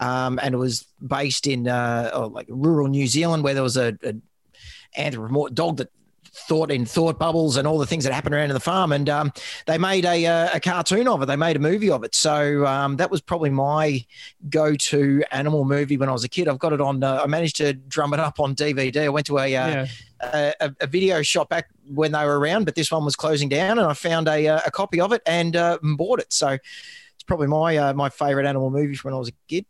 [SPEAKER 4] um, and it was based in uh, oh, like rural New Zealand, where there was a, a anthropomorphic dog that thought in thought bubbles and all the things that happened around in the farm. And um, they made a, uh, a cartoon of it. They made a movie of it. So um, that was probably my go-to animal movie when I was a kid. I've got it on. Uh, I managed to drum it up on DVD. I went to a, uh,
[SPEAKER 1] Yeah.
[SPEAKER 4] a, a, a video shop back when they were around, but this one was closing down, and I found a, uh, a copy of it and uh, bought it. So it's probably my uh, my favorite animal movie from when I was a kid.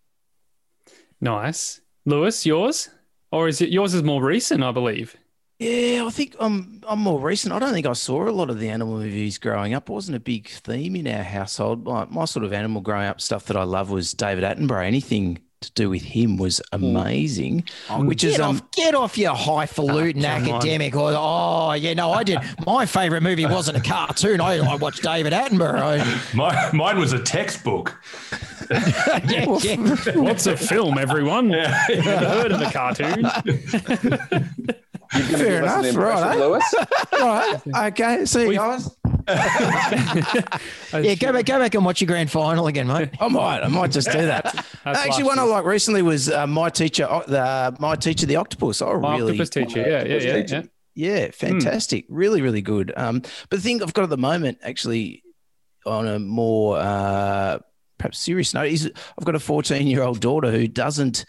[SPEAKER 1] Nice. Lewis, yours? Or is it yours is more recent, I believe?
[SPEAKER 5] Yeah, I think I'm I'm more recent. I don't think I saw a lot of the animal movies growing up. It wasn't a big theme in our household. My, my sort of animal growing up stuff that I love was David Attenborough. Anything to do with him was amazing. which is
[SPEAKER 4] Get
[SPEAKER 5] um
[SPEAKER 4] off, get off your highfalutin
[SPEAKER 1] come
[SPEAKER 4] academic. Or, oh, yeah, no, I did. My favorite movie wasn't a cartoon. I, I watched David Attenborough. (laughs)
[SPEAKER 2] My, mine was a textbook. (laughs)
[SPEAKER 4] yeah, yeah. (laughs)
[SPEAKER 1] What's a film, everyone?
[SPEAKER 2] Yeah.
[SPEAKER 1] Never heard of a cartoon.
[SPEAKER 3] You're going to
[SPEAKER 5] Fair
[SPEAKER 3] give us an
[SPEAKER 5] enough,
[SPEAKER 3] impression,
[SPEAKER 5] right?
[SPEAKER 3] Lewis. (laughs)
[SPEAKER 5] right. Okay, see you
[SPEAKER 1] We-
[SPEAKER 5] guys. (laughs)
[SPEAKER 4] yeah, go back, go back and watch your grand final again, mate.
[SPEAKER 5] I might, I might just do that.
[SPEAKER 1] That's
[SPEAKER 5] Actually,
[SPEAKER 1] last
[SPEAKER 5] one I
[SPEAKER 1] year's.
[SPEAKER 5] like recently was uh, my teacher, uh, the my teacher, the octopus. I
[SPEAKER 1] My
[SPEAKER 5] really,
[SPEAKER 1] octopus teacher. Yeah, yeah,
[SPEAKER 3] Octopus
[SPEAKER 1] yeah.
[SPEAKER 3] teacher.
[SPEAKER 1] yeah.
[SPEAKER 5] yeah, fantastic, really, really good. Um, but the thing I've got at the moment, actually, on a more uh, perhaps serious note, is I've got a 14 year old daughter who doesn't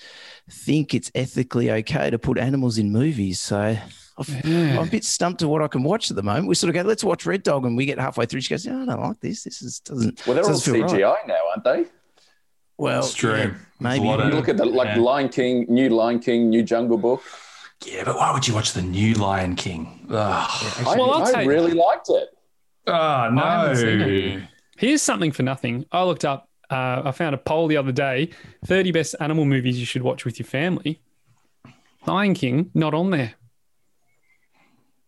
[SPEAKER 5] think it's ethically okay to put animals in movies. So I've,
[SPEAKER 1] Yeah.
[SPEAKER 5] I'm a bit stumped to what I can watch at the moment. We sort of go, let's watch Red Dog, and we get halfway through. She goes, no, I don't like this. This is doesn't.
[SPEAKER 3] Well, they're all
[SPEAKER 5] doesn't feel right."
[SPEAKER 3] CGI now, aren't they?
[SPEAKER 5] Well,
[SPEAKER 2] That's true.
[SPEAKER 5] yeah, maybe.
[SPEAKER 2] lot
[SPEAKER 3] You
[SPEAKER 2] of-
[SPEAKER 3] look at the like
[SPEAKER 2] Yeah.
[SPEAKER 3] Lion King, new Lion King, new Jungle Book.
[SPEAKER 2] Yeah, but why would you watch the new Lion King? Ugh.
[SPEAKER 3] I,
[SPEAKER 1] Well, I'll
[SPEAKER 3] I really liked it.
[SPEAKER 2] Oh,
[SPEAKER 1] I haven't seen
[SPEAKER 2] no.
[SPEAKER 1] Here's something for nothing. I looked up, uh, I found a poll the other day 30 best animal movies you should watch with your family. Lion King, not on there.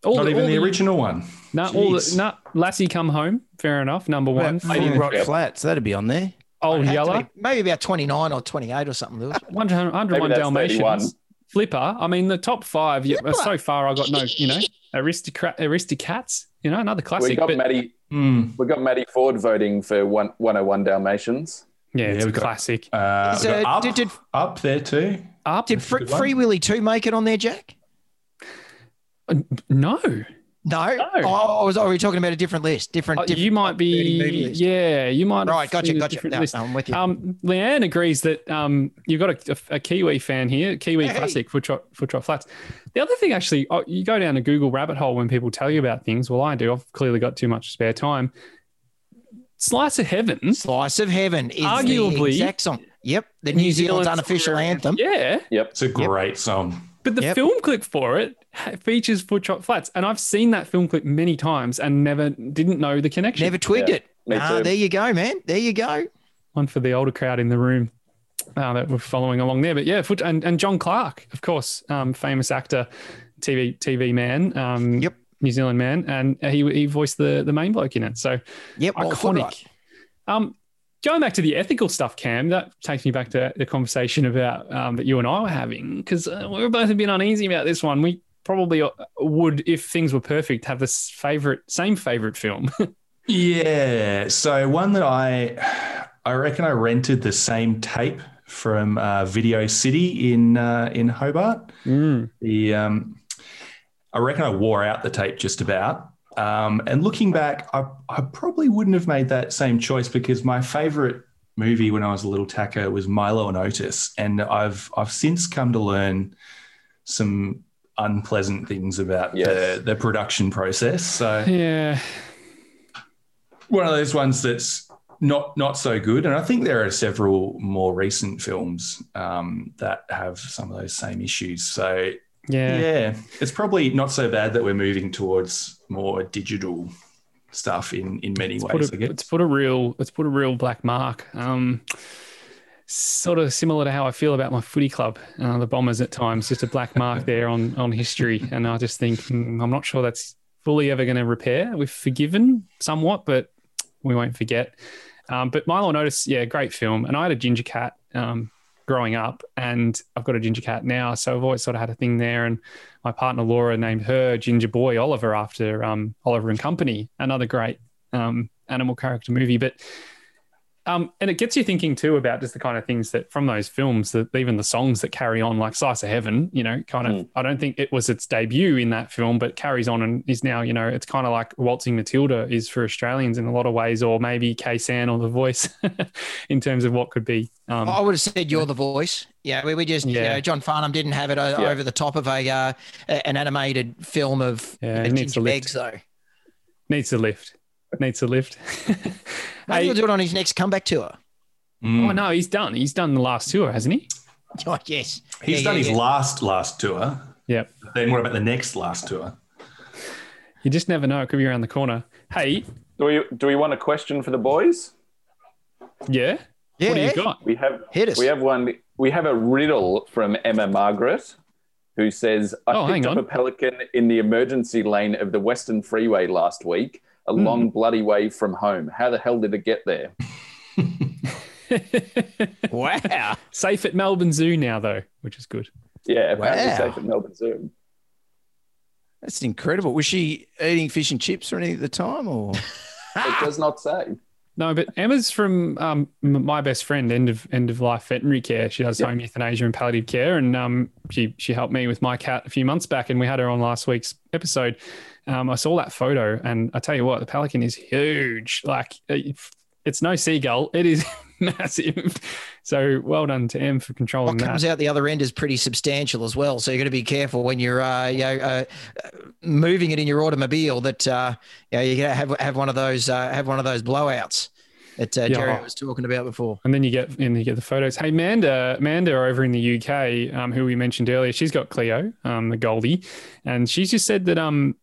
[SPEAKER 1] All
[SPEAKER 2] Not
[SPEAKER 1] the-
[SPEAKER 2] even
[SPEAKER 1] all
[SPEAKER 2] the original one.
[SPEAKER 1] No, all the,
[SPEAKER 2] Jeez.
[SPEAKER 1] no, Lassie Come Home, fair enough. Number one.
[SPEAKER 5] Full
[SPEAKER 1] Full
[SPEAKER 5] Rock
[SPEAKER 3] Yep.
[SPEAKER 5] Flats, that'd be on there.
[SPEAKER 1] Old
[SPEAKER 4] It'd have to
[SPEAKER 1] Yeller,
[SPEAKER 4] be maybe about 29 or 28 or something, Lewis. (laughs)
[SPEAKER 1] 100, 101 Dalmatians,
[SPEAKER 3] 31.
[SPEAKER 1] Flipper. I mean, the top five, yeah, so far I got no, you know, Aristocrat, Aristocats, you know, another classic.
[SPEAKER 3] We got
[SPEAKER 1] but
[SPEAKER 3] Maddie.
[SPEAKER 2] Hmm.
[SPEAKER 3] We got Maddie Ford voting for one, 101 Dalmatians.
[SPEAKER 1] yeah,
[SPEAKER 2] Yeah,
[SPEAKER 1] it's a
[SPEAKER 2] we got-
[SPEAKER 1] classic.
[SPEAKER 2] Uh,
[SPEAKER 4] Is,
[SPEAKER 2] we got
[SPEAKER 4] uh,
[SPEAKER 2] up,
[SPEAKER 4] did- did-
[SPEAKER 2] up there too.
[SPEAKER 1] Up?
[SPEAKER 4] Did Free,
[SPEAKER 2] Good.
[SPEAKER 4] Free Willy 2 make it on there, Jack?
[SPEAKER 1] no.
[SPEAKER 4] No. Oh, was, oh, were we talking about a different list? Different.
[SPEAKER 1] Uh,
[SPEAKER 4] different
[SPEAKER 1] you might be, yeah, you might.
[SPEAKER 4] Right, gotcha,
[SPEAKER 1] seen a
[SPEAKER 4] gotcha.
[SPEAKER 1] different
[SPEAKER 4] No. I'm with you.
[SPEAKER 1] Um, Leanne agrees that um, you've got a, a, a Kiwi fan here, Kiwi
[SPEAKER 4] Hey.
[SPEAKER 1] Classic Footrot, Foot Trot Flats. The other thing, actually, oh, you go down a Google rabbit hole when people tell you about things. Well, I do. I've clearly got too much spare time. Slice of Heaven.
[SPEAKER 4] Slice of Heaven is
[SPEAKER 1] Arguably-
[SPEAKER 4] the exact song. Yep, the New,
[SPEAKER 1] New
[SPEAKER 4] Zealand's
[SPEAKER 1] Zealand's-
[SPEAKER 4] unofficial anthem.
[SPEAKER 1] Yeah.
[SPEAKER 2] Yep, it's a great song.
[SPEAKER 1] But the
[SPEAKER 4] Yep.
[SPEAKER 1] film clip for it features Footrot Flats. And I've seen that film clip many times and never didn't know the connection.
[SPEAKER 4] Never twigged
[SPEAKER 3] Yeah,
[SPEAKER 4] it.
[SPEAKER 3] me
[SPEAKER 4] Ah, there you go, man. There you go.
[SPEAKER 1] one for the older crowd in the room uh, that were following along there. But yeah, foot and, and John Clarke, of course, um, famous actor, TV TV man, um,
[SPEAKER 4] Yep.
[SPEAKER 1] New Zealand man, and he he voiced the the main bloke in it. So
[SPEAKER 4] Yep.
[SPEAKER 1] iconic.
[SPEAKER 4] Rot.
[SPEAKER 1] Um, going back to the ethical stuff, Cam, that takes me back to the conversation about um, that you and I were having because uh, we were both a bit uneasy about this one. We probably uh, would, if things were perfect, have this favorite, same favorite film. (laughs)
[SPEAKER 2] Yeah. So one that I, I reckon I rented the same tape from uh, Video City in uh, in Hobart.
[SPEAKER 1] Mm.
[SPEAKER 2] The um, I reckon I wore out the tape just about. Um, and looking back, I, I probably wouldn't have made that same choice because my favorite movie when I was a little tacker was Milo and Otis, and I've I've since come to learn some unpleasant things about
[SPEAKER 3] Yes.
[SPEAKER 2] the, the production process. So
[SPEAKER 1] Yeah.
[SPEAKER 2] one of those ones that's not not so good. And I think there are several more recent films um, that have some of those same issues. So
[SPEAKER 1] Yeah.
[SPEAKER 2] yeah. it's probably not so bad that we're moving towards more digital stuff in in many
[SPEAKER 1] Let's
[SPEAKER 2] ways.
[SPEAKER 1] put, a, let's put a real let's put a real black mark. Um, sort of similar to how I feel about my footy club, uh, the Bombers. At times, just a black mark (laughs) there on on history, and I just think hmm, I'm not sure that's fully ever going to repair. We've forgiven somewhat, but we won't forget. Um, but Milo Otis, yeah, great film. And I had a ginger cat um, growing up, and I've got a ginger cat now, so I've always sort of had a thing there. And my partner Laura named her Ginger Boy Oliver after um, Oliver and Company, another great um, animal character movie. But um, and it gets you thinking too about just the kind of things that from those films that even the songs that carry on, like Slice of Heaven, you know, kind of. I don't think it was its debut in that film, but carries on and is now, you know, it's kind of like Waltzing Matilda is for Australians in a lot of ways, or maybe Khe Sanh or The Voice (laughs) in terms of what could be. Um,
[SPEAKER 4] I would have said you're the voice. Yeah, we, we just, you
[SPEAKER 1] Yeah.
[SPEAKER 4] know, John Farnham didn't have it o-
[SPEAKER 3] Yeah.
[SPEAKER 4] over the top of a uh, an animated film of
[SPEAKER 1] Yeah, he needs
[SPEAKER 4] ginger
[SPEAKER 1] a lift.
[SPEAKER 4] eggs, though.
[SPEAKER 1] needs a lift. Needs a lift.
[SPEAKER 4] Maybe
[SPEAKER 1] Hey-
[SPEAKER 4] he'll do it on his next comeback tour.
[SPEAKER 2] Mm.
[SPEAKER 1] Oh no, he's done. He's done the last tour, hasn't he? (laughs)
[SPEAKER 4] Oh, yes.
[SPEAKER 2] He's
[SPEAKER 4] Yeah,
[SPEAKER 2] done
[SPEAKER 4] yeah,
[SPEAKER 2] his
[SPEAKER 4] yeah.
[SPEAKER 2] last last tour.
[SPEAKER 1] Yep.
[SPEAKER 2] Then what about the next last tour?
[SPEAKER 1] You just never know. It could be around the corner. Hey,
[SPEAKER 3] Do we do we want a question for the boys?
[SPEAKER 1] yeah.
[SPEAKER 4] Yeah,
[SPEAKER 1] What do you got?
[SPEAKER 3] We have
[SPEAKER 4] hit us.
[SPEAKER 3] we have one. We have a riddle from Emma Margaret, who says, "I
[SPEAKER 1] Oh, hang
[SPEAKER 3] picked up
[SPEAKER 1] on.
[SPEAKER 3] a pelican in the emergency lane of the Western Freeway last week, a
[SPEAKER 1] Hmm.
[SPEAKER 3] long bloody way from home. How the hell did it get there?" (laughs)
[SPEAKER 4] Wow.
[SPEAKER 1] Safe at Melbourne Zoo now, though, which is good.
[SPEAKER 3] Yeah, apparently
[SPEAKER 4] Wow.
[SPEAKER 3] safe at Melbourne Zoo.
[SPEAKER 5] That's incredible. Was she eating fish and chips or anything at the time, or
[SPEAKER 3] It does not say.
[SPEAKER 1] No, but Emma's from um, my best friend, end of end of life veterinary care. She does
[SPEAKER 3] Yep.
[SPEAKER 1] home euthanasia and palliative care, and um, she she helped me with my cat a few months back, and we had her on last week's episode. Um, I saw that photo, and I tell you what, the pelican is huge. Like it- it's no seagull; it is (laughs) massive. So well done to M for controlling
[SPEAKER 4] What comes
[SPEAKER 1] that.
[SPEAKER 4] out the other end is pretty substantial as well. So you've got to be careful when you're, uh, you know, uh, moving it in your automobile that uh, you know, you have have one of those uh, have one of those blowouts that uh, Jerry was talking about before.
[SPEAKER 1] And then you get and you get the photos. Hey, Manda, Manda over in the UK, um, who we mentioned earlier, she's got Cleo, um, the Goldie, and she's just said that um,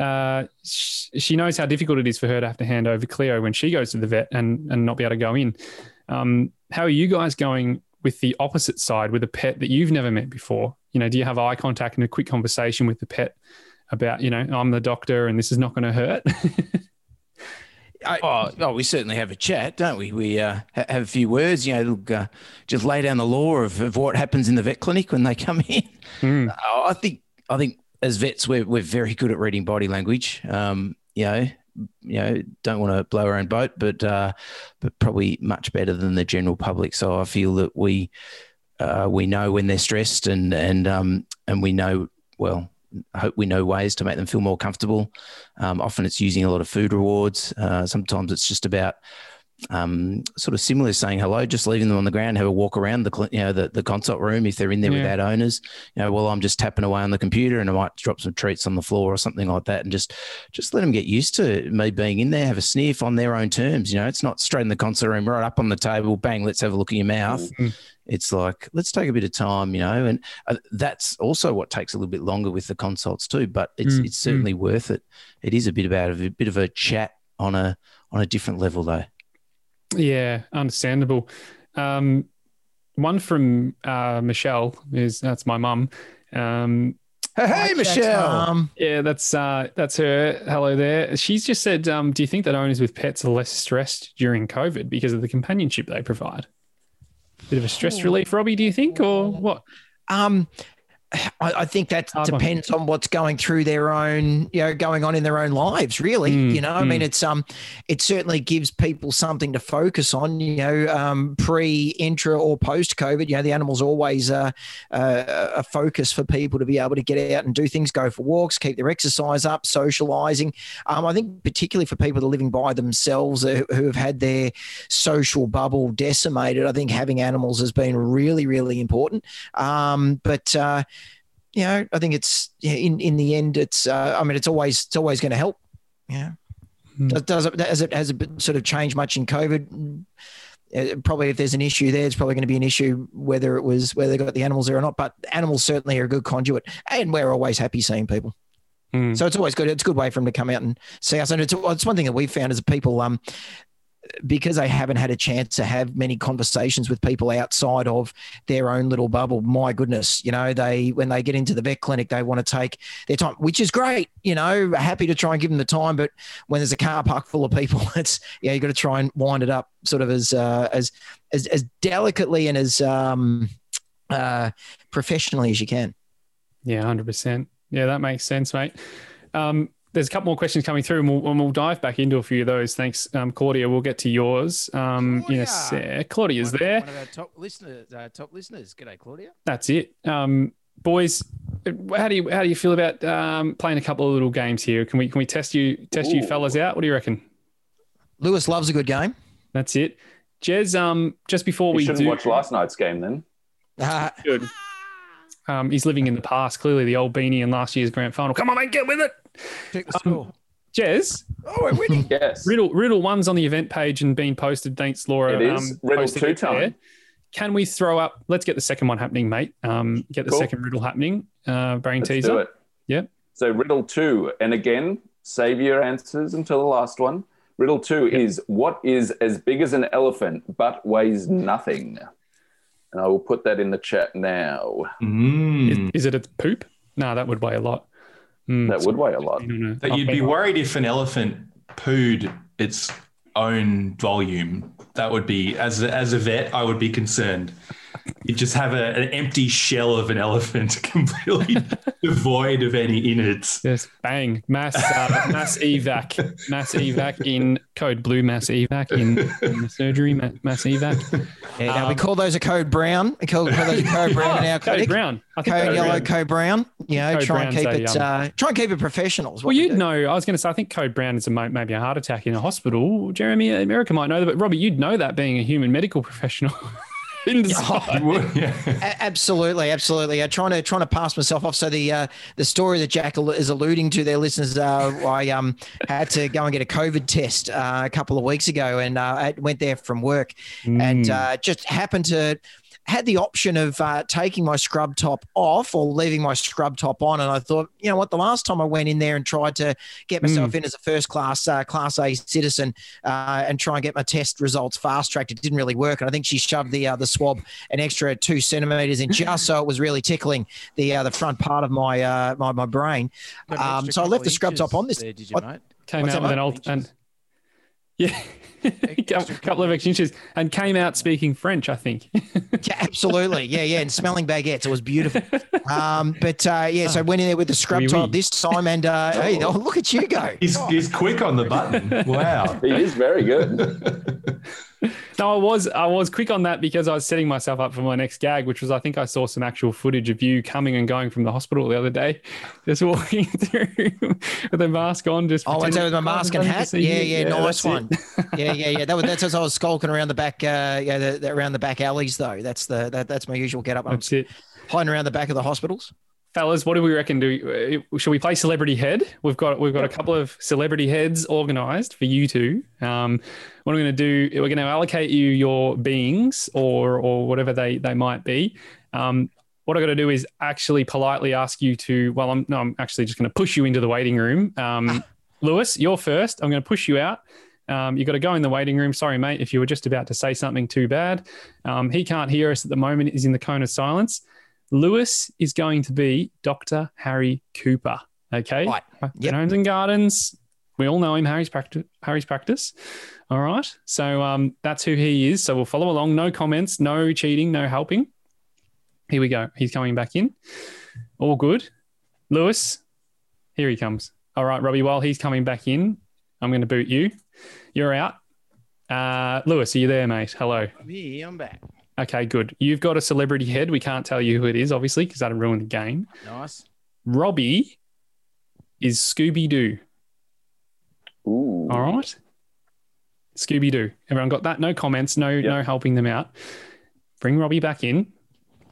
[SPEAKER 1] uh, sh- she knows how difficult it is for her to have to hand over Cleo when she goes to the vet and and not be able to go in. Um, how are you guys going with the opposite side with a pet that you've never met before? You know, do you have eye contact and a quick conversation with the pet about, you know, I'm the doctor and this is not going to hurt? (laughs)
[SPEAKER 5] oh, oh, we certainly have a chat, don't we? We uh, ha- have a few words. You know, uh, just lay down the law of, of what happens in the vet clinic when they come in. Uh, I think I think as vets we're we're very good at reading body language. Um, you know, you know, don't want to blow our own boat, but uh, but probably much better than the general public. So I feel that we uh, we know when they're stressed and and um, and we know well. Hope we know ways to make them feel more comfortable. Um, often it's using a lot of food rewards. Uh, sometimes it's just about um, sort of similar saying hello, just leaving them on the ground, have a walk around the you know the, the consult room if they're in there
[SPEAKER 1] Yeah.
[SPEAKER 5] without owners. You know, well, I'm just tapping away on the computer and I might drop some treats on the floor or something like that, and just just let them get used to me being in there, have a sniff on their own terms. You know, it's not straight in the consult room, right up on the table, bang, let's have a look at your mouth.
[SPEAKER 1] Mhm.
[SPEAKER 5] It's like let's take a bit of time, you know, and uh, that's also what takes a little bit longer with the consults too. But it's
[SPEAKER 1] Mm,
[SPEAKER 5] it's certainly worth it. It is a bit about a bit of a chat on a on a different level though.
[SPEAKER 1] Yeah, understandable. Um, one from uh, Michelle is that's my mum. Um,
[SPEAKER 5] Hey, hey Michelle.
[SPEAKER 4] mum.
[SPEAKER 1] yeah, that's uh, that's her. Hello there. She's just said, um, do you think that owners with pets are less stressed during COVID because of the companionship they provide? Bit of a stress relief, Robbie. Do you think, or what?
[SPEAKER 4] Um, I, I think that depends on what's going through their own, you know, going on in their own lives. Really,
[SPEAKER 1] Mm,
[SPEAKER 4] you know, I mean, it's um, it certainly gives people something to focus on. You know, um, pre, intra, or post COVID. You know, the animal's always uh, uh, a focus for people to be able to get out and do things, go for walks, keep their exercise up, socializing. Um, I think particularly for people that are living by themselves uh, who have had their social bubble decimated, I think having animals has been really, really important. Um, but uh, you know, I think it's in in the end, it's uh, I mean, it's always it's always going to help. Yeah.
[SPEAKER 1] Hmm.
[SPEAKER 4] Does, does it has it has it sort of changed much in COVID? Uh, probably if there's an issue there, it's probably going to be an issue whether it was whether they got the animals there or not. But animals certainly are a good conduit, and we're always happy seeing people.
[SPEAKER 1] Mm.
[SPEAKER 4] So it's always good. It's a good way for them to come out and see us. And it's, it's one thing that we've found as people, um, because they haven't had a chance to have many conversations with people outside of their own little bubble. My goodness, you know, they when they get into the vet clinic, they want to take their time, which is great. You know, happy to try and give them the time, but when there's a car park full of people, (laughs) it's yeah, you got to try and wind it up sort of as uh, as as as delicately and as um, uh, professionally as you can.
[SPEAKER 1] Yeah, hundred percent. Yeah, that makes sense, mate. Um, there's a couple more questions coming through, and we'll, and we'll dive back into a few of those. Thanks, um, Claudia. We'll get to yours um, in a
[SPEAKER 5] Claudia.
[SPEAKER 1] sec. Claudia's
[SPEAKER 5] One-
[SPEAKER 1] there.
[SPEAKER 5] One of our top listeners. Uh, top listeners. G'day, Claudia.
[SPEAKER 1] That's it, um, boys. How do you how do you feel about um, playing a couple of little games here? Can we can we test you test you fellas out? What do you reckon?
[SPEAKER 4] Lewis loves a good game.
[SPEAKER 1] That's it. Jez, um, just before
[SPEAKER 3] You
[SPEAKER 1] we
[SPEAKER 3] shouldn't
[SPEAKER 1] do,
[SPEAKER 3] watch last night's game then.
[SPEAKER 4] Uh, (laughs)
[SPEAKER 1] good. Um, he's living in the past. Clearly, the old beanie in last year's grand final. Come on, mate, get with it.
[SPEAKER 5] Check the
[SPEAKER 1] Um. Jez,
[SPEAKER 5] Oh, we're winning.
[SPEAKER 3] Yes.
[SPEAKER 1] Riddle Riddle one's on the event page and being posted. Thanks, Laura.
[SPEAKER 3] It is. Riddle two
[SPEAKER 1] there.
[SPEAKER 3] time.
[SPEAKER 1] Can we throw up? Let's get the second one happening, mate. Um, get the
[SPEAKER 3] Cool.
[SPEAKER 1] second riddle happening. Uh, brain
[SPEAKER 3] Let's
[SPEAKER 1] teaser.
[SPEAKER 3] do it.
[SPEAKER 1] Yep.
[SPEAKER 3] So riddle two, and again, save your answers until the last one. Riddle two is what is as big as an elephant but weighs nothing? And I will put that in the chat now.
[SPEAKER 2] Mm.
[SPEAKER 1] Is, is it a poop? No, that would weigh a lot. Hmm,
[SPEAKER 3] That would weigh a lot.
[SPEAKER 1] I.
[SPEAKER 2] That you'd be worried if an elephant pooed its own volume. That would be, as a, as a vet, I would be concerned. You just have a, an empty shell of an elephant, (laughs) completely (laughs) devoid of any innards.
[SPEAKER 1] Yes, bang, mass uh, mass evac, mass evac in code blue, mass evac in, in the surgery, ma- mass evac.
[SPEAKER 4] Yeah, now we
[SPEAKER 1] Um,
[SPEAKER 4] call those a code brown. We call, call those a code (laughs) brown in our
[SPEAKER 1] code
[SPEAKER 4] clinic.
[SPEAKER 1] brown. I
[SPEAKER 4] Code
[SPEAKER 1] code
[SPEAKER 4] yellow,
[SPEAKER 1] brown.
[SPEAKER 4] code brown. You know,
[SPEAKER 1] Code
[SPEAKER 4] try and keep
[SPEAKER 1] brown's
[SPEAKER 4] it.
[SPEAKER 1] a,
[SPEAKER 4] uh, try and keep it professional.
[SPEAKER 1] Well,
[SPEAKER 4] we
[SPEAKER 1] you'd
[SPEAKER 4] do.
[SPEAKER 1] know. I was going to say. I think code brown is a, maybe a heart attack in a hospital. Jeremy, America might know that, but Robbie, you'd know that being a human medical professional. In disguise.
[SPEAKER 2] Yeah. (laughs)
[SPEAKER 4] Absolutely, absolutely. I'm trying to trying to pass myself off. So the uh, the story that Jack is alluding to, there, listeners, uh, I um had to go and get a COVID test uh, a couple of weeks ago, and uh, I went there from work, and
[SPEAKER 1] Mm.
[SPEAKER 4] uh, just happened to had the option of uh, taking my scrub top off or leaving my scrub top on, and I thought, you know what, the last time I went in there and tried to get myself in as a first class uh, class A citizen uh, and try and get my test results fast tracked, it didn't really work, and I think she shoved the uh, the swab an extra two centimeters in just so it was really tickling the uh, the front part of my uh, my, my brain. Um, so I left the scrub top on this-
[SPEAKER 5] There, did you,
[SPEAKER 4] what-
[SPEAKER 5] mate?
[SPEAKER 1] came out with an
[SPEAKER 4] mate?
[SPEAKER 1] Old and yeah. a (laughs) couple of extra inches and came out speaking French, I think. (laughs)
[SPEAKER 4] Yeah, absolutely. Yeah, yeah. And smelling baguettes. It was beautiful. Um, but uh, yeah, so I went in there with the scrub
[SPEAKER 1] Oui, oui.
[SPEAKER 4] top this time. And uh, (laughs) hey, oh, look at you go.
[SPEAKER 2] He's, he's quick on the button. Wow.
[SPEAKER 3] He is very good.
[SPEAKER 1] No, I was I was quick on that because I was setting myself up for my next gag, which was I think I saw some actual footage of you coming and going from the hospital the other day, (laughs) just walking (laughs) through with a mask on, just
[SPEAKER 4] Oh, went there with my mask and hat.
[SPEAKER 1] see
[SPEAKER 4] Yeah, yeah, nice one. yeah, yeah, yeah. That was that's as I was skulking around the back, uh, yeah, the, the, around the back alleys though. That's the that, that's my usual get up. I'm
[SPEAKER 1] That's it.
[SPEAKER 4] hiding around the back of the hospitals.
[SPEAKER 1] Fellas, what do we reckon? Do uh, should we play celebrity head? We've got we've got a couple of celebrity heads organised for you two. Um, what I'm going to do, we're going to allocate you your beings or or whatever they they might be. Um, what I got to do is actually politely ask you to. Well, I'm no, I'm actually just going to push you into the waiting room. Um, Lewis, you're first. I'm going to push you out. Um, you got to go in the waiting room. Sorry, mate, if you were just about to say something too bad. Um, he can't hear us at the moment. He's in the cone of silence. Lewis is going to be Dr. Harry Cooper. Okay.
[SPEAKER 4] Right. Yep.
[SPEAKER 1] Homes and Gardens. We all know him, Harry's practice. Harry's practice. All right. So um, that's who he is. So we'll follow along. No comments, no cheating, no helping. Here we go. He's coming back in. All good. Lewis, here he comes. All right, Robbie, while he's coming back in, I'm going to boot you. You're out. Uh, Lewis, are you there, mate? Hello.
[SPEAKER 5] I'm here. I'm back.
[SPEAKER 1] Okay, good. You've got a celebrity head. We can't tell you who it is, obviously, because that'd ruin the game.
[SPEAKER 5] Nice.
[SPEAKER 1] Robbie is Scooby Doo.
[SPEAKER 3] Ooh.
[SPEAKER 1] All right. Scooby Doo. Everyone got that? No comments, no
[SPEAKER 3] Yep.
[SPEAKER 1] no helping them out. Bring Robbie back in.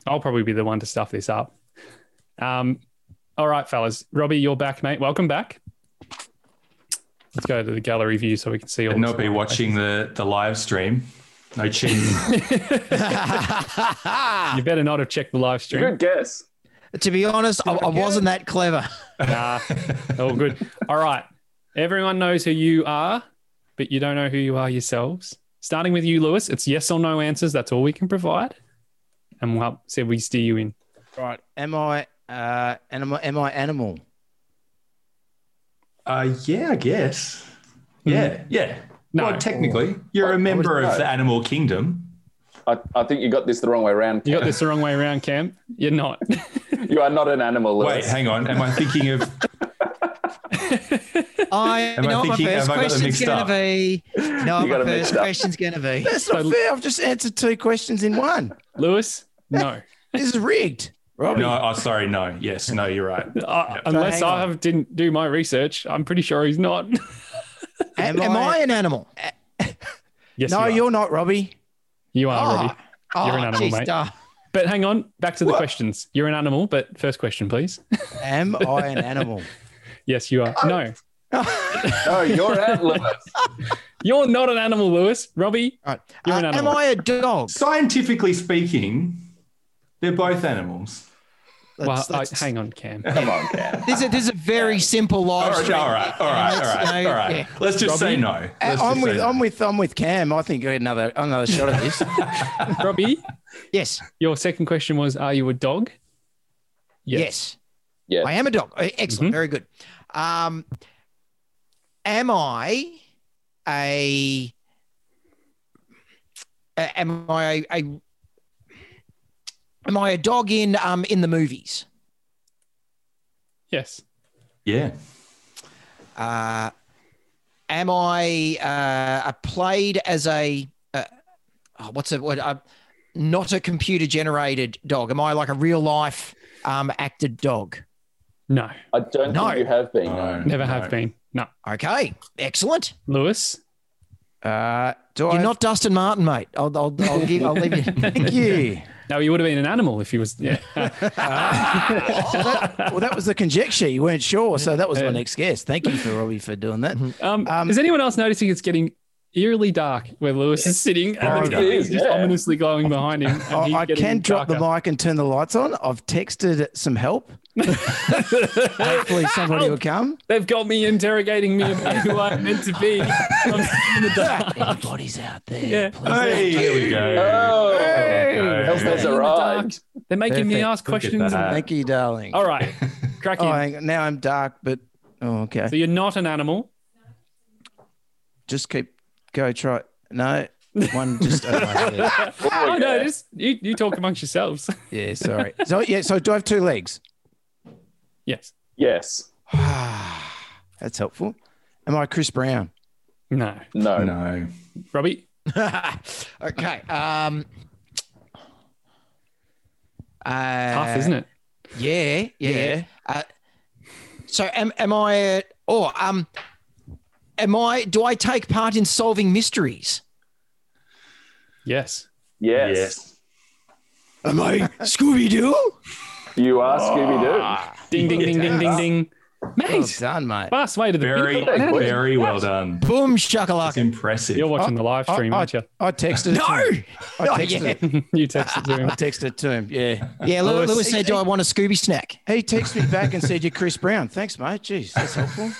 [SPEAKER 1] I'll probably be the one to stuff this up. Um, all right, fellas. Robbie, you're back, mate. Welcome back. Let's go to the gallery view so we can see all.
[SPEAKER 2] And
[SPEAKER 1] the
[SPEAKER 2] not be
[SPEAKER 1] smiley
[SPEAKER 2] watching the, the live stream. No cheating. (laughs) (laughs)
[SPEAKER 1] You better not have checked the live stream.
[SPEAKER 3] Good guess.
[SPEAKER 4] to be honest, I, I wasn't that clever.
[SPEAKER 1] Nah, all good. All right. Everyone knows who you are, but you don't know who you are yourselves. Starting with you, Lewis, it's yes or no answers. That's all we can provide. And we'll help, see if we steer you in.
[SPEAKER 5] Right. Am I uh animal am I animal?
[SPEAKER 2] uh, yeah, I guess. Yeah, yeah.
[SPEAKER 1] No.
[SPEAKER 2] Well, technically, you're a member of the animal kingdom.
[SPEAKER 3] I, I think you got this the wrong way around.
[SPEAKER 1] You got this the wrong way around, Cam. You're not. (laughs)
[SPEAKER 3] You are not an animal, Lewis.
[SPEAKER 2] Wait, hang on. Am I thinking of? (laughs)
[SPEAKER 4] I
[SPEAKER 2] Am I
[SPEAKER 4] know my first
[SPEAKER 2] have I got them
[SPEAKER 4] question's
[SPEAKER 2] mixed
[SPEAKER 4] going to
[SPEAKER 2] up?
[SPEAKER 4] be. No, my first question's going to be.
[SPEAKER 5] That's not fair. I've just answered two questions in one.
[SPEAKER 1] Lewis, no. (laughs)
[SPEAKER 5] This is rigged. Robbie.
[SPEAKER 2] No, oh, sorry, no. Yes, no, you're right.
[SPEAKER 1] Uh, unless
[SPEAKER 5] hang
[SPEAKER 1] I have, didn't do my research, I'm pretty sure he's not.
[SPEAKER 5] Am,
[SPEAKER 4] Am I an animal? (laughs)
[SPEAKER 1] yes,
[SPEAKER 5] No,
[SPEAKER 1] you are.
[SPEAKER 5] you're not, Robbie.
[SPEAKER 1] You are, Robbie.
[SPEAKER 4] Oh,
[SPEAKER 1] You're an animal,
[SPEAKER 4] geez,
[SPEAKER 1] mate.
[SPEAKER 4] duh.
[SPEAKER 1] But hang on, back to the
[SPEAKER 2] What?
[SPEAKER 1] questions. You're an animal, but first question, please. (laughs)
[SPEAKER 5] Am I an animal?
[SPEAKER 1] yes, you are. No,
[SPEAKER 3] No, you're (laughs) out, Lewis.
[SPEAKER 1] you're not an animal, Lewis. Robbie,
[SPEAKER 4] Right.
[SPEAKER 1] You're an
[SPEAKER 4] Uh, am. I a dog?
[SPEAKER 2] Scientifically speaking, they're both animals.
[SPEAKER 1] Well,
[SPEAKER 4] That's- that's-
[SPEAKER 1] I, hang on, Cam.
[SPEAKER 3] Come on, Cam. (laughs)
[SPEAKER 4] This is, this is a very simple live
[SPEAKER 2] All right,
[SPEAKER 4] stream.
[SPEAKER 2] all right, all right, all
[SPEAKER 4] Let's,
[SPEAKER 2] right,
[SPEAKER 4] you know,
[SPEAKER 2] all right.
[SPEAKER 4] yeah.
[SPEAKER 2] Let's just say no.
[SPEAKER 5] Uh,
[SPEAKER 2] Let's
[SPEAKER 5] I'm
[SPEAKER 2] just
[SPEAKER 5] with
[SPEAKER 2] say.
[SPEAKER 5] I'm with I'm with Cam. I think I get another another shot at this. (laughs)
[SPEAKER 1] Robbie,
[SPEAKER 4] Yes,
[SPEAKER 1] your second question was, are you a dog?
[SPEAKER 4] yes.
[SPEAKER 3] Yes.
[SPEAKER 4] I am a dog. Excellent.
[SPEAKER 1] Mhm.
[SPEAKER 4] Very good. Um, am I a am I a, a am I a dog in um in the movies?
[SPEAKER 1] Yes.
[SPEAKER 2] Yeah.
[SPEAKER 4] Uh, am I uh, played as a uh, oh, what's it? What? Uh, not a computer generated dog. Am I like a real life um, acted dog?
[SPEAKER 1] No.
[SPEAKER 3] I don't
[SPEAKER 4] No.
[SPEAKER 3] think you have been.
[SPEAKER 2] No.
[SPEAKER 3] No.
[SPEAKER 1] Never
[SPEAKER 2] No.
[SPEAKER 1] have been. No.
[SPEAKER 4] Okay, excellent.
[SPEAKER 1] Lewis,
[SPEAKER 5] Uh, do
[SPEAKER 4] You're
[SPEAKER 5] I?
[SPEAKER 4] not Dustin Martin, mate. I'll, I'll, I'll give. I'll leave you. (laughs)
[SPEAKER 5] Thank you.
[SPEAKER 1] No, he would have been an animal if he was. Yeah. (laughs)
[SPEAKER 5] well, that was the conjecture. You weren't sure, so that was
[SPEAKER 1] Yeah.
[SPEAKER 5] my next guess. Thank you for Robbie for doing that.
[SPEAKER 1] Um,
[SPEAKER 5] Um,
[SPEAKER 1] is anyone else noticing it's getting eerily dark where Lewis is sitting and
[SPEAKER 3] it
[SPEAKER 1] the
[SPEAKER 3] is,
[SPEAKER 1] is just
[SPEAKER 3] yeah.
[SPEAKER 1] ominously glowing behind him? and
[SPEAKER 5] I,
[SPEAKER 1] he's
[SPEAKER 5] I
[SPEAKER 1] getting
[SPEAKER 5] can drop the mic and turn the lights on. I've texted some help. Hopefully, somebody will come.
[SPEAKER 1] They've got me interrogating me about who I'm meant to be. I'm in the dark.
[SPEAKER 5] Anybody's out there.
[SPEAKER 1] Yeah.
[SPEAKER 5] please.
[SPEAKER 2] Hey, here we go.
[SPEAKER 3] Oh,
[SPEAKER 2] Hey.
[SPEAKER 3] Help has
[SPEAKER 1] In the dark. They're making me ask
[SPEAKER 2] Look
[SPEAKER 1] questions.
[SPEAKER 5] Thank you, darling.
[SPEAKER 1] All right, Cracking. (laughs)
[SPEAKER 5] Oh, hang now I'm dark, but oh, okay.
[SPEAKER 1] So you're not an animal.
[SPEAKER 5] Just keep go. Try. No, one just. oh, yeah.
[SPEAKER 1] Oh, no, just you, you talk amongst yourselves.
[SPEAKER 5] yeah, sorry. So yeah, so do I have two legs?
[SPEAKER 1] Yes.
[SPEAKER 3] Yes. (sighs)
[SPEAKER 5] That's helpful. Am I Chris Brown?
[SPEAKER 1] No.
[SPEAKER 3] No.
[SPEAKER 2] No.
[SPEAKER 1] Robbie. (laughs)
[SPEAKER 4] okay. Um, uh,
[SPEAKER 1] Tough, isn't it?
[SPEAKER 4] Yeah, yeah.
[SPEAKER 5] Yeah.
[SPEAKER 4] Uh, so am am I? A, or um, am I? Do I take part in solving mysteries?
[SPEAKER 1] Yes.
[SPEAKER 3] Yes.
[SPEAKER 2] Yes.
[SPEAKER 4] Am I Scooby Doo?
[SPEAKER 3] You are Scooby Doo.
[SPEAKER 1] Ding, ding, ding, ding, ding, ding.
[SPEAKER 5] Well
[SPEAKER 1] Mate,
[SPEAKER 5] done, mate.
[SPEAKER 1] fast way to the
[SPEAKER 2] Very,
[SPEAKER 1] big-
[SPEAKER 2] very well done.
[SPEAKER 4] Boom
[SPEAKER 2] It's
[SPEAKER 4] shakalaka.
[SPEAKER 2] impressive.
[SPEAKER 1] You're watching the live stream,
[SPEAKER 5] I,
[SPEAKER 1] aren't you?
[SPEAKER 5] I texted.
[SPEAKER 4] No.
[SPEAKER 5] It to. I
[SPEAKER 4] Oh, (laughs)
[SPEAKER 5] texted.
[SPEAKER 4] yeah. (laughs)
[SPEAKER 1] you texted to him.
[SPEAKER 5] I texted to him. Yeah. (laughs)
[SPEAKER 4] Yeah, Lewis,
[SPEAKER 1] Lewis-
[SPEAKER 4] Lewis said, "Do I want a Scooby snack?"
[SPEAKER 5] He texted me back and said, "You're Chris Brown." Thanks, mate. Jeez, that's helpful.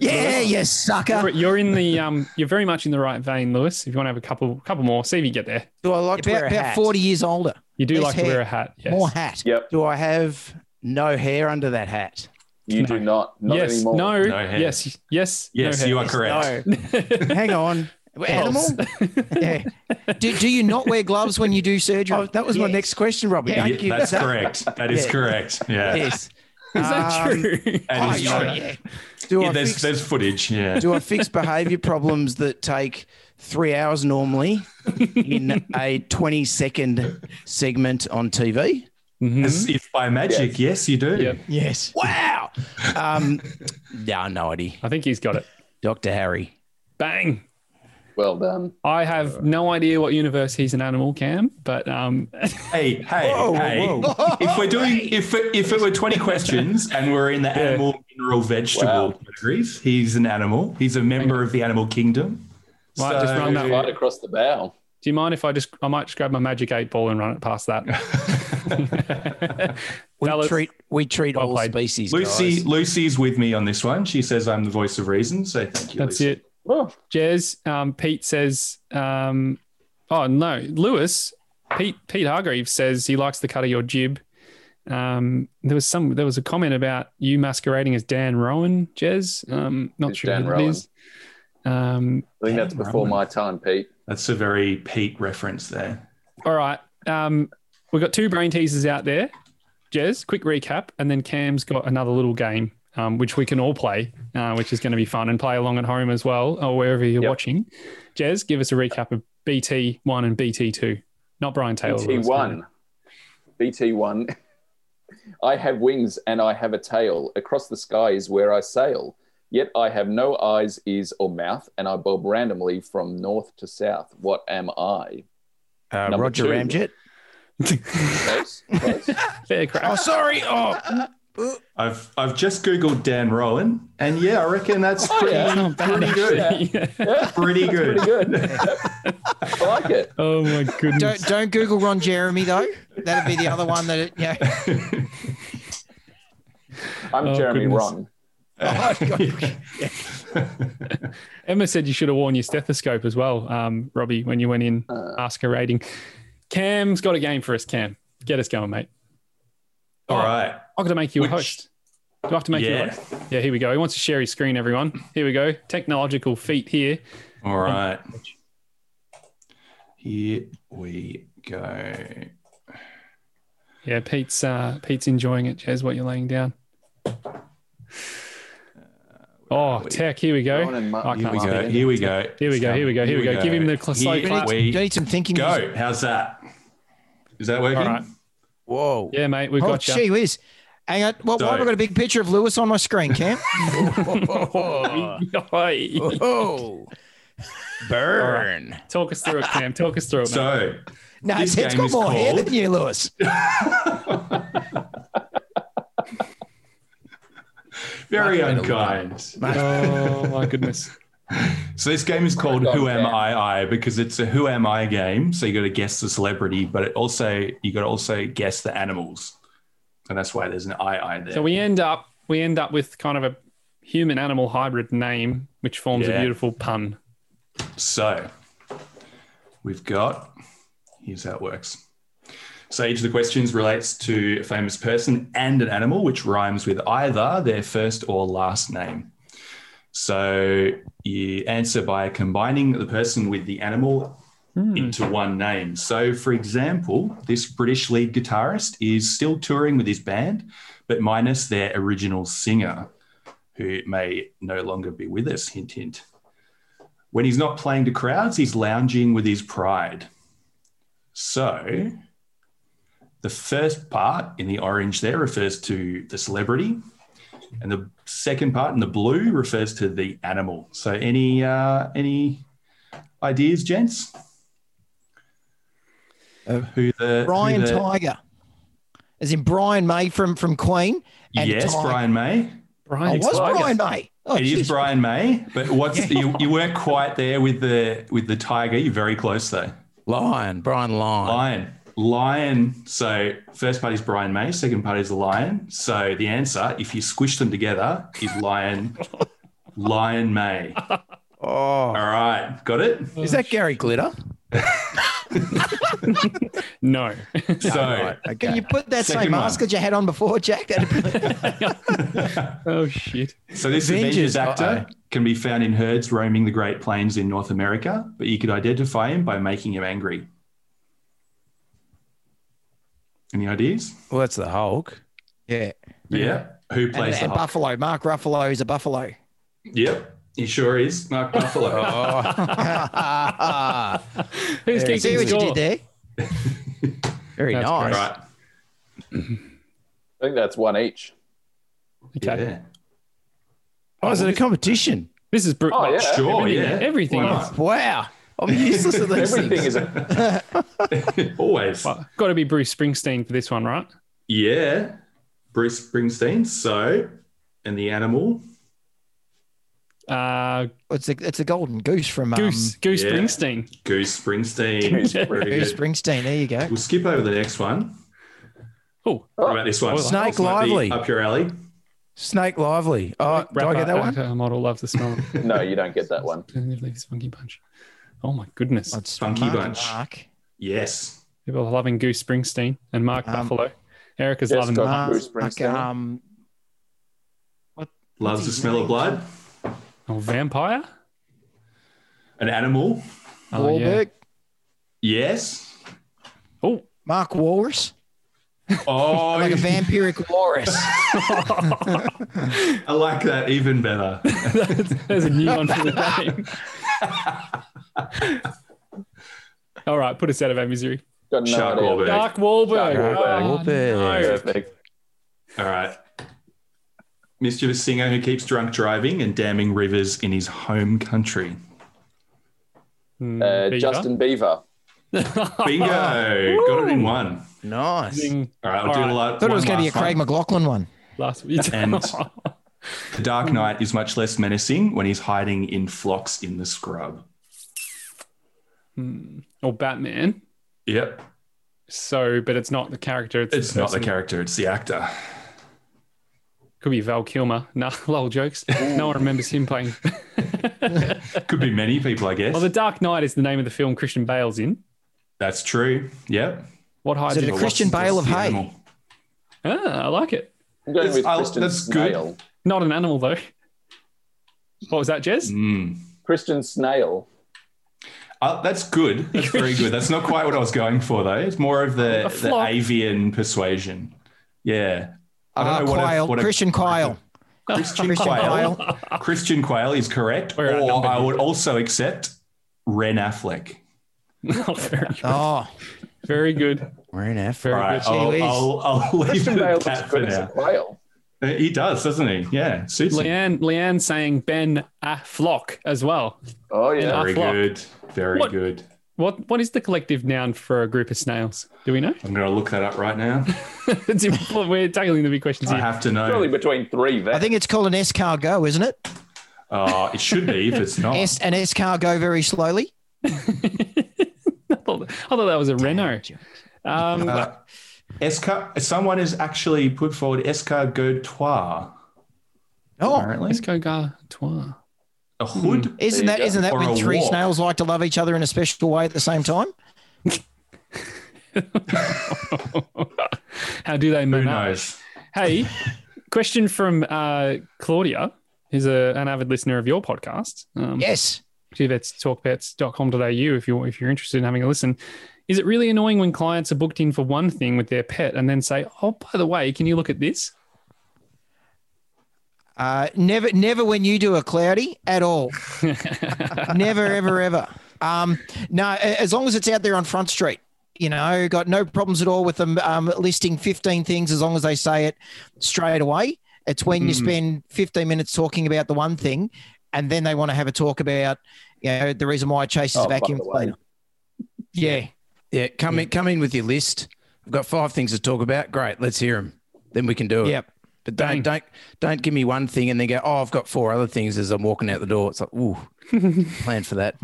[SPEAKER 4] Yeah, you sucker.
[SPEAKER 1] You're in the um. You're very much in the right vein, Lewis. If you want to have a couple, couple more, see if you get there.
[SPEAKER 5] Do I like to
[SPEAKER 4] About,
[SPEAKER 5] wear a
[SPEAKER 4] about forty years older.
[SPEAKER 1] You do
[SPEAKER 4] Less
[SPEAKER 1] like to wear a hat. Yes.
[SPEAKER 4] More hat.
[SPEAKER 3] Yep.
[SPEAKER 5] Do I have no hair under that hat?
[SPEAKER 3] You
[SPEAKER 1] No.
[SPEAKER 3] do not. Not
[SPEAKER 1] yes.
[SPEAKER 3] anymore.
[SPEAKER 1] No.
[SPEAKER 2] No hair.
[SPEAKER 1] Yes. Yes.
[SPEAKER 2] Yes,
[SPEAKER 1] no
[SPEAKER 2] you
[SPEAKER 1] hair.
[SPEAKER 2] are correct.
[SPEAKER 5] No. Hang on. (laughs)
[SPEAKER 4] Animal? (laughs) yeah. Do, do you not wear gloves when you do surgery?
[SPEAKER 5] Oh, that was my next question, Robbie.
[SPEAKER 4] Yeah,
[SPEAKER 5] Thank you.
[SPEAKER 2] That's (laughs) correct. That is
[SPEAKER 5] Yeah.
[SPEAKER 2] correct. Yeah.
[SPEAKER 5] Yes.
[SPEAKER 1] Is that
[SPEAKER 5] Um,
[SPEAKER 1] true?
[SPEAKER 2] That
[SPEAKER 4] Oh,
[SPEAKER 2] is
[SPEAKER 4] yeah,
[SPEAKER 2] true.
[SPEAKER 4] yeah.
[SPEAKER 5] Do
[SPEAKER 2] Yeah,
[SPEAKER 5] I
[SPEAKER 2] there's
[SPEAKER 5] fix,
[SPEAKER 2] there's footage. Yeah.
[SPEAKER 5] do I fix behaviour problems that take three hours normally in a 20 second segment on TV?
[SPEAKER 1] Mhm.
[SPEAKER 2] As if by magic, yes, you do.
[SPEAKER 1] Yep.
[SPEAKER 5] Yes. (laughs) Wow. Um, yeah, no idea.
[SPEAKER 1] I think he's got it.
[SPEAKER 5] Dr. Harry.
[SPEAKER 1] Bang.
[SPEAKER 3] Well done.
[SPEAKER 1] I have no idea what universe he's an animal, Cam, but um, (laughs)
[SPEAKER 2] Hey, hey,
[SPEAKER 5] Whoa,
[SPEAKER 2] hey!
[SPEAKER 5] whoa. (laughs)
[SPEAKER 2] If we're doing, if it, if it were twenty questions and we're in the animal, mineral, vegetable
[SPEAKER 3] Wow.
[SPEAKER 2] categories, he's an animal. He's a member of the animal kingdom.
[SPEAKER 1] Might just run that
[SPEAKER 3] Right across the bow.
[SPEAKER 1] Do you mind if I just, I might just grab my magic eight ball and run it past that? (laughs)
[SPEAKER 5] We
[SPEAKER 1] Fellas,
[SPEAKER 5] treat we treat
[SPEAKER 1] Well
[SPEAKER 5] all
[SPEAKER 1] played.
[SPEAKER 5] species.
[SPEAKER 2] Lucy,
[SPEAKER 5] guys.
[SPEAKER 2] Lucy's with me on this one. She says I'm the voice of reason. So thank you.
[SPEAKER 1] that's
[SPEAKER 2] Lucy.
[SPEAKER 1] it.
[SPEAKER 3] Oh,
[SPEAKER 1] Jez, um, Pete says, um, oh no, Lewis, Pete, Pete Hargreaves says he likes the cut of your jib. Um, there was some, there was a comment about you masquerading as Dan Rowan, Jez. Um, not
[SPEAKER 3] Who's
[SPEAKER 1] sure
[SPEAKER 3] Dan
[SPEAKER 1] who
[SPEAKER 3] Rowan?
[SPEAKER 1] is. Um,
[SPEAKER 3] I think that's before
[SPEAKER 2] Rowan.
[SPEAKER 3] my time, Pete.
[SPEAKER 2] That's a very Pete reference there.
[SPEAKER 1] all right. Um, we've got two brain teasers out there. Jez, quick recap, and then Cam's got another little game, um, which we can all play, uh, which is going to be fun and play along at home as well, or wherever you're
[SPEAKER 3] Yep.
[SPEAKER 1] watching. Jez, give us a recap of BT one and BT two, not Brian Taylor.
[SPEAKER 3] BT one. BT one. (laughs) I have wings and I have a tail. Across the sky is where I sail. Yet I have no eyes, ears, or mouth, and I bob randomly from north to south. What am I?
[SPEAKER 5] uh,
[SPEAKER 3] number
[SPEAKER 5] Roger
[SPEAKER 3] two.
[SPEAKER 5] Ramjet.
[SPEAKER 3] Close, close. (laughs)
[SPEAKER 1] Fair crack.
[SPEAKER 5] Oh, sorry. Oh, (laughs)
[SPEAKER 2] I've I've just googled Dan Rowan, and yeah, I reckon that's
[SPEAKER 3] Oh,
[SPEAKER 2] pretty,
[SPEAKER 3] yeah. (laughs)
[SPEAKER 2] Pretty good.
[SPEAKER 1] actually.
[SPEAKER 3] Yeah,
[SPEAKER 2] Pretty good.
[SPEAKER 3] pretty good. I like it.
[SPEAKER 1] Oh my goodness.
[SPEAKER 4] Don't don't Google Ron Jeremy though. That'd be the other one that it, yeah.
[SPEAKER 3] I'm
[SPEAKER 1] Oh,
[SPEAKER 3] Jeremy
[SPEAKER 1] goodness.
[SPEAKER 3] Wrong. (laughs)
[SPEAKER 1] Emma said you should have worn your stethoscope as well, um, Robbie, when you went in.
[SPEAKER 3] Uh.
[SPEAKER 1] ask a rating. Cam's got a game for us. Cam, get us going, mate.
[SPEAKER 2] All right.
[SPEAKER 1] I've got to make you
[SPEAKER 2] Which-
[SPEAKER 1] a host. Do I have to make you a
[SPEAKER 2] Yeah.
[SPEAKER 1] host? Yeah, here we go. He wants to share his screen, everyone. Here we go. Technological feat here.
[SPEAKER 2] All right. Here we go.
[SPEAKER 1] Yeah, Pete's uh, Pete's enjoying it. Jez, what you're laying down. Oh,
[SPEAKER 2] we?
[SPEAKER 1] tech. Here we go.
[SPEAKER 3] Ron and Mark-
[SPEAKER 2] Here we go. Here we go.
[SPEAKER 1] Here we go. Here we go. Here we go. Give him the cl- slow
[SPEAKER 2] Here
[SPEAKER 1] clap.
[SPEAKER 2] We
[SPEAKER 4] you need some thinking music?
[SPEAKER 2] go. How's that? Is that working?
[SPEAKER 1] All right.
[SPEAKER 5] whoa.
[SPEAKER 1] Yeah, mate, we've
[SPEAKER 4] Oh,
[SPEAKER 1] got you.
[SPEAKER 4] gee whiz. Hang on. Well, why have I got a big picture of Lewis on my screen, Cam? (laughs)
[SPEAKER 5] Oh, burn.
[SPEAKER 1] Talk us through it, Cam. Talk us through it, mate.
[SPEAKER 2] So
[SPEAKER 4] No,
[SPEAKER 2] This
[SPEAKER 4] it's
[SPEAKER 2] game
[SPEAKER 4] got
[SPEAKER 2] is
[SPEAKER 4] more hair
[SPEAKER 2] called-
[SPEAKER 4] than you, Lewis. (laughs)
[SPEAKER 2] very
[SPEAKER 5] Mark,
[SPEAKER 2] unkind. (laughs)
[SPEAKER 1] oh my goodness. (laughs)
[SPEAKER 2] So this game is called
[SPEAKER 3] God
[SPEAKER 2] Who Am
[SPEAKER 3] damn.
[SPEAKER 2] I I because it's a Who Am I game. So you got to guess the celebrity, but it also you got to also guess the animals, and that's why there's an I I there.
[SPEAKER 1] So we end up we end up with kind of a human animal hybrid name, which forms a beautiful pun.
[SPEAKER 2] So we've got here's how it works. So each of the questions relates to a famous person and an animal, which rhymes with either their first or last name. So you answer by combining the person with the animal hmm. into one name. So, for example, this British lead guitarist is still touring with his band, but minus their original singer, who may no longer be with us. Hint, hint. When he's not playing to crowds, he's lounging with his pride. So, the first part in the orange there refers to the celebrity, and the second part in the blue refers to the animal. So, any uh, any ideas, gents? Of who the
[SPEAKER 4] Brian
[SPEAKER 2] who the,
[SPEAKER 4] Tiger. As in Brian May from, from Queen. And
[SPEAKER 2] Yes,
[SPEAKER 4] Tiger.
[SPEAKER 2] Brian May.
[SPEAKER 4] Oh,
[SPEAKER 1] Brian,
[SPEAKER 4] was
[SPEAKER 1] Tiger.
[SPEAKER 4] Brian May? Oh,
[SPEAKER 2] It is
[SPEAKER 4] geez.
[SPEAKER 2] Brian May, but what's you, you weren't quite there with the with the tiger. You're very close though.
[SPEAKER 5] Lion, Brian Lion.
[SPEAKER 2] Lion. Lion. So first part is Brian May, second part is the lion. So the answer, if you squish them together, is lion. (laughs) lion May.
[SPEAKER 5] Oh,
[SPEAKER 2] All right, got it.
[SPEAKER 5] is that Gary Glitter? (laughs)
[SPEAKER 1] No.
[SPEAKER 2] So
[SPEAKER 5] Right,
[SPEAKER 4] Can you put that
[SPEAKER 2] Second
[SPEAKER 4] same
[SPEAKER 2] one.
[SPEAKER 4] mask that you had on before, Jack? (laughs)
[SPEAKER 1] Oh shit.
[SPEAKER 2] so this
[SPEAKER 5] Avengers,
[SPEAKER 2] Avengers actor, can be found in herds roaming the Great Plains in North America, but you could identify him by making him angry. Any ideas?
[SPEAKER 5] Well, that's the Hulk.
[SPEAKER 4] Yeah.
[SPEAKER 2] Yeah. Who plays
[SPEAKER 4] and
[SPEAKER 2] the Hulk?
[SPEAKER 4] Buffalo. Mark Ruffalo is a Buffalo.
[SPEAKER 2] Yep, he sure is. Mark Buffalo. (laughs)
[SPEAKER 5] Oh, (laughs)
[SPEAKER 1] Who's
[SPEAKER 5] There
[SPEAKER 1] keeping
[SPEAKER 4] See what you
[SPEAKER 1] score?
[SPEAKER 4] did there?
[SPEAKER 5] very
[SPEAKER 1] That's
[SPEAKER 5] nice.
[SPEAKER 2] right.
[SPEAKER 3] I think that's one each.
[SPEAKER 1] Okay.
[SPEAKER 2] Yeah.
[SPEAKER 5] Oh, is it a competition?
[SPEAKER 1] This is Bru-
[SPEAKER 3] Oh,
[SPEAKER 1] well,
[SPEAKER 3] yeah.
[SPEAKER 2] Sure,
[SPEAKER 1] everything,
[SPEAKER 2] yeah.
[SPEAKER 1] everything
[SPEAKER 2] Why
[SPEAKER 5] Wow. I'm useless at these
[SPEAKER 3] Everything
[SPEAKER 5] things.
[SPEAKER 3] is a (laughs)
[SPEAKER 2] Always.
[SPEAKER 1] Well, got to be Bruce Springsteen for this one, right?
[SPEAKER 2] Yeah. Bruce Springsteen. So, and the animal.
[SPEAKER 1] Uh,
[SPEAKER 4] It's a it's a golden goose from um,
[SPEAKER 1] Goose, Goose
[SPEAKER 2] yeah.
[SPEAKER 1] Springsteen.
[SPEAKER 2] Goose Springsteen.
[SPEAKER 3] Goose
[SPEAKER 4] Goose
[SPEAKER 2] good.
[SPEAKER 4] Springsteen. There you go.
[SPEAKER 2] We'll skip over the next one.
[SPEAKER 1] Oh,
[SPEAKER 2] What about this one?
[SPEAKER 5] Snake
[SPEAKER 2] This might be
[SPEAKER 5] Lively.
[SPEAKER 2] Up your alley.
[SPEAKER 5] Snake Lively. Oh, do I get that one?
[SPEAKER 1] A model loves the smell. (laughs)
[SPEAKER 3] no. You don't get that one.
[SPEAKER 1] Leave this funky bunch. Oh my goodness!
[SPEAKER 4] That's
[SPEAKER 2] Funky
[SPEAKER 4] Mark,
[SPEAKER 2] bunch.
[SPEAKER 4] Mark.
[SPEAKER 2] Yes.
[SPEAKER 1] People are loving Goose Springsteen and Mark
[SPEAKER 4] Um,
[SPEAKER 1] Buffalo. Erica's
[SPEAKER 3] Yes,
[SPEAKER 1] loving
[SPEAKER 3] got Mark. Bruce
[SPEAKER 4] Mark,
[SPEAKER 3] Springsteen.
[SPEAKER 4] um,
[SPEAKER 2] Loves the
[SPEAKER 4] his
[SPEAKER 2] smell of blood.
[SPEAKER 1] oh, vampire.
[SPEAKER 2] An animal.
[SPEAKER 1] Oh, yeah.
[SPEAKER 2] Yes.
[SPEAKER 1] Oh,
[SPEAKER 4] Mark Walrus, (laughs)
[SPEAKER 2] Oh,
[SPEAKER 4] like a vampiric walrus. (laughs)
[SPEAKER 2] I like that even better. (laughs)
[SPEAKER 1] there's a new one for the name. All right, put us out of our misery.
[SPEAKER 3] Got no
[SPEAKER 2] Shark
[SPEAKER 3] idea.
[SPEAKER 2] Wahlberg.
[SPEAKER 1] Dark Wahlberg.
[SPEAKER 3] Dark
[SPEAKER 1] Oh,
[SPEAKER 5] Wahlberg.
[SPEAKER 1] no.
[SPEAKER 3] Perfect.
[SPEAKER 2] All right. Mischievous singer who keeps drunk driving and damming rivers in his home country.
[SPEAKER 1] Hmm,
[SPEAKER 3] Uh,
[SPEAKER 1] Beaver.
[SPEAKER 3] Justin Bieber. (laughs)
[SPEAKER 2] Bingo. Got it in one.
[SPEAKER 5] Nice.
[SPEAKER 1] Zing.
[SPEAKER 2] All right, I'll
[SPEAKER 1] All
[SPEAKER 2] do
[SPEAKER 1] right.
[SPEAKER 2] the la-
[SPEAKER 4] thought it was going to be a Craig
[SPEAKER 2] one.
[SPEAKER 4] McLaughlin one.
[SPEAKER 1] Last week. (laughs)
[SPEAKER 2] And- The Dark Knight is much less menacing when he's hiding in flocks in the scrub.
[SPEAKER 1] Hmm. or Batman.
[SPEAKER 2] Yep.
[SPEAKER 1] So, but it's not the character. It's,
[SPEAKER 2] It's not the character, it's the actor.
[SPEAKER 1] Could be Val Kilmer. (laughs) No, lol jokes. No one remembers him playing. (laughs)
[SPEAKER 2] Could be many people, I guess.
[SPEAKER 1] well, The Dark Knight is the name of the film Christian Bale's in.
[SPEAKER 2] That's true. Yep.
[SPEAKER 1] What hides
[SPEAKER 4] Is it
[SPEAKER 1] in
[SPEAKER 4] a Christian Bale of
[SPEAKER 2] the
[SPEAKER 4] hay?
[SPEAKER 1] Ah, I like it.
[SPEAKER 3] I'm going
[SPEAKER 2] That's-
[SPEAKER 3] with
[SPEAKER 2] I'll-
[SPEAKER 3] Christian
[SPEAKER 2] that's good.
[SPEAKER 1] Not an animal though. What was that, Jez?
[SPEAKER 2] Mm.
[SPEAKER 3] Christian Snail.
[SPEAKER 2] Uh, that's good. That's very good. That's not quite what I was going for, though. It's more of the, (laughs) the avian persuasion. Yeah. I
[SPEAKER 4] Uh,
[SPEAKER 2] don't know what a-
[SPEAKER 4] Quail,
[SPEAKER 2] what a-
[SPEAKER 4] Christian Quail.
[SPEAKER 2] Christian
[SPEAKER 4] Christian
[SPEAKER 2] Quail.
[SPEAKER 4] Quail.
[SPEAKER 2] Christian Quail is correct.
[SPEAKER 1] We're
[SPEAKER 2] or I would also accept Wren Affleck.
[SPEAKER 1] Oh, very, good.
[SPEAKER 4] Oh,
[SPEAKER 1] very good.
[SPEAKER 5] We're in F.
[SPEAKER 1] Very
[SPEAKER 2] All right,
[SPEAKER 1] good.
[SPEAKER 2] I'll, I'll, I'll leave
[SPEAKER 3] Christian
[SPEAKER 2] it
[SPEAKER 3] Bale
[SPEAKER 2] at that for
[SPEAKER 3] good as a
[SPEAKER 2] now.
[SPEAKER 3] quail.
[SPEAKER 2] Uh, He does, doesn't he? Yeah, suits him.
[SPEAKER 1] Leanne, Leanne saying Ben Affleck as well.
[SPEAKER 3] Oh yeah.
[SPEAKER 2] Very
[SPEAKER 1] Affleck.
[SPEAKER 2] good. Very
[SPEAKER 1] What?
[SPEAKER 2] good.
[SPEAKER 1] What what is the collective noun for a group of snails? Do we know?
[SPEAKER 2] I'm going to look that up right now. (laughs)
[SPEAKER 1] We're tackling the big questions
[SPEAKER 2] I
[SPEAKER 1] here.
[SPEAKER 2] have to know.
[SPEAKER 3] Probably between three.
[SPEAKER 4] I think it's called an escargot, isn't it?
[SPEAKER 2] Uh, it should be if it's not.
[SPEAKER 4] Es- an escargot very slowly. (laughs)
[SPEAKER 1] I, thought, I thought that was a Renault. Um,
[SPEAKER 2] Uh, esca- someone has actually put forward escargatoire,
[SPEAKER 4] Oh,
[SPEAKER 2] apparently.
[SPEAKER 1] Escargot.
[SPEAKER 2] A hood.
[SPEAKER 4] isn't
[SPEAKER 3] There
[SPEAKER 4] that
[SPEAKER 3] you go.
[SPEAKER 4] isn't that when
[SPEAKER 2] a
[SPEAKER 4] three
[SPEAKER 2] walk.
[SPEAKER 4] snails like to love each other in a special way at the same time? (laughs)
[SPEAKER 1] How do they
[SPEAKER 2] Who
[SPEAKER 1] manage?
[SPEAKER 2] knows?
[SPEAKER 1] Hey, question from uh, Claudia, who's a, an avid listener of your podcast. Um,
[SPEAKER 4] Yes.
[SPEAKER 1] tvetstalkpets.com.au if you're if you're interested in having a listen. Is it really annoying when clients are booked in for one thing with their pet and then say, "Oh, by the way, can you look at this?"
[SPEAKER 4] Uh, never, never when you do a cloudy at all. (laughs) never, ever, ever. Um, no, as long as it's out there on Front Street, you know, got no problems at all with them um, listing 15 things as long as they say it straight away. It's when you
[SPEAKER 2] Mm.
[SPEAKER 4] spend 15 minutes talking about the one thing and then they want to have a talk about, you know, the reason why Chase is
[SPEAKER 3] Oh,
[SPEAKER 4] a vacuum cleaner. Yeah.
[SPEAKER 5] Yeah, come in, come in with your list. I've got five things to talk about. Great, let's hear them. Then we can do it.
[SPEAKER 4] Yep.
[SPEAKER 5] But don't don't don't give me one thing and then go, oh, I've got four other things as I'm walking out the door. It's like, ooh, (laughs) plan for that.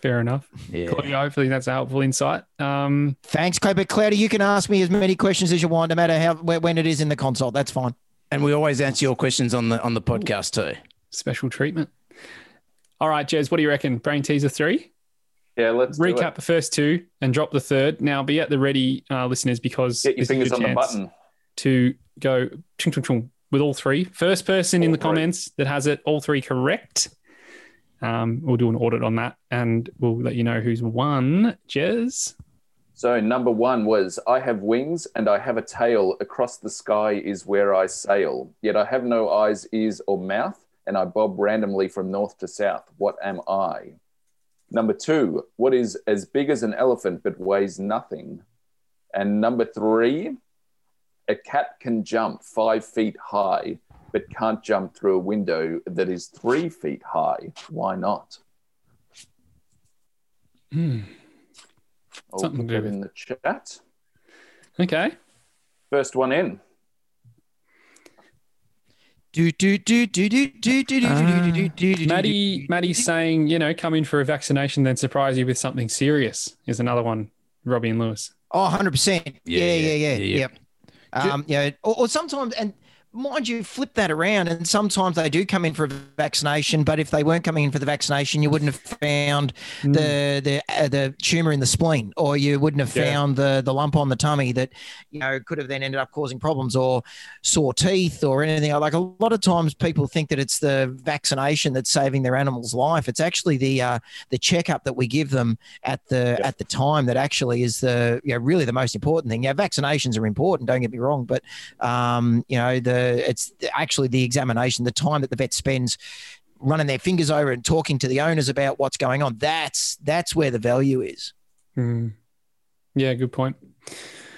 [SPEAKER 1] Fair enough.
[SPEAKER 5] Yeah.
[SPEAKER 1] Claudia, hopefully that's a helpful insight. Um,
[SPEAKER 4] Thanks, Clay. But Cloudy, you can ask me as many questions as you want, no matter how when when it is in the consult. That's fine.
[SPEAKER 5] And we always answer your questions on the on the podcast too.
[SPEAKER 1] special treatment. All right, Jez, what do you reckon? Brain teaser three.
[SPEAKER 3] Yeah, let's
[SPEAKER 1] Recap the first two and drop the third. Now, be at the ready, uh, listeners, because
[SPEAKER 3] Get your fingers on the button.
[SPEAKER 1] to go chung, chung, chung with all three. First person in the
[SPEAKER 3] three.
[SPEAKER 1] comments that has it all three correct Um, we'll do an audit on that, and we'll let you know who's won. Jez.
[SPEAKER 3] So number one was I have wings and I have a tail. Across the sky is where I sail. Yet I have no eyes, ears, or mouth, and I bob randomly from north to south. What am I? Number two, what is as big as an elephant but weighs nothing? And number three, a cat can jump five feet high but can't jump through a window that is three feet high. Why not?
[SPEAKER 1] Hmm.
[SPEAKER 3] I'll
[SPEAKER 1] Something
[SPEAKER 3] put
[SPEAKER 1] to do
[SPEAKER 3] that
[SPEAKER 1] with-
[SPEAKER 3] in the chat.
[SPEAKER 1] Okay.
[SPEAKER 3] First one in.
[SPEAKER 4] Do do do do do do do do do do do do.
[SPEAKER 1] Maddie, Maddie's saying, you know, come in for a vaccination, then surprise you with something serious. Is another one. Robbie and Lewis.
[SPEAKER 4] Oh, 100%. Yeah,
[SPEAKER 5] Yeah,
[SPEAKER 4] yeah,
[SPEAKER 5] yeah,
[SPEAKER 4] yeah.
[SPEAKER 5] yeah, yeah.
[SPEAKER 4] Yep. Um, yeah. Or, or sometimes, and mind you, flip that around. And sometimes they do come in for a vaccination, but if they weren't coming in for the vaccination, you wouldn't have found the the uh, the tumor in the spleen, or you wouldn't have
[SPEAKER 1] Yeah.
[SPEAKER 4] found the the lump on the tummy that you know could have then ended up causing problems, or sore teeth, or anything. Like a lot of times, people think that it's the vaccination that's saving their animal's life. It's actually the uh, the checkup that we give them at the at the time that actually is the you know really the most important thing. Yeah, vaccinations are important. Don't get me wrong, but um, you know the it's actually the examination, the time that the vet spends running their fingers over and talking to the owners about what's going on. That's that's where the value is.
[SPEAKER 1] Hmm. Yeah, good point.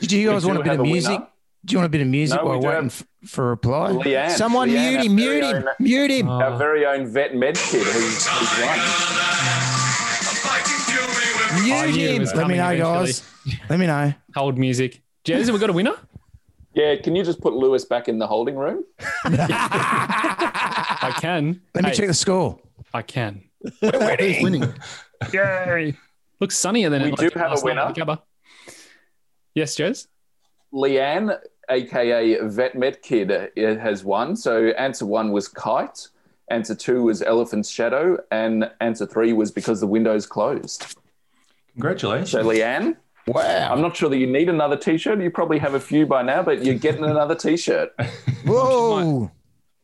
[SPEAKER 5] Do you guys want a bit of
[SPEAKER 3] winner.
[SPEAKER 5] music? Do you want a bit of music
[SPEAKER 3] No,
[SPEAKER 5] while
[SPEAKER 3] do
[SPEAKER 5] waiting
[SPEAKER 3] have-
[SPEAKER 5] f- for a reply?
[SPEAKER 3] Leanne.
[SPEAKER 4] Someone
[SPEAKER 3] Leanne,
[SPEAKER 4] mute him, mute him,
[SPEAKER 3] own-
[SPEAKER 4] mute him.
[SPEAKER 1] Oh.
[SPEAKER 3] Our very own vet med kid who's, who's won.
[SPEAKER 1] I
[SPEAKER 4] Mute him.
[SPEAKER 5] Let me know,
[SPEAKER 1] eventually.
[SPEAKER 5] guys. Let me know.
[SPEAKER 1] Hold music. Jez, have we got a winner?
[SPEAKER 3] Yeah, can you just put Lewis back in the holding room? (laughs)
[SPEAKER 1] I can.
[SPEAKER 5] Let me
[SPEAKER 1] Hey,
[SPEAKER 5] check the score.
[SPEAKER 1] I can.
[SPEAKER 2] Who's winning?
[SPEAKER 1] Yay. Looks sunnier than
[SPEAKER 3] We
[SPEAKER 1] it
[SPEAKER 3] do have a
[SPEAKER 1] last night
[SPEAKER 3] winner.
[SPEAKER 1] at the Gabba. Yes, Jez?
[SPEAKER 3] Leanne, aka Vet Med Kid, has won. So answer one was kite, answer two was elephant's shadow, and answer three was because the window's closed.
[SPEAKER 2] Congratulations.
[SPEAKER 3] So Leanne,
[SPEAKER 5] Wow.
[SPEAKER 3] I'm not sure that you need another T-shirt. You probably have a few by now, but you're getting another T-shirt. (laughs)
[SPEAKER 4] Whoa.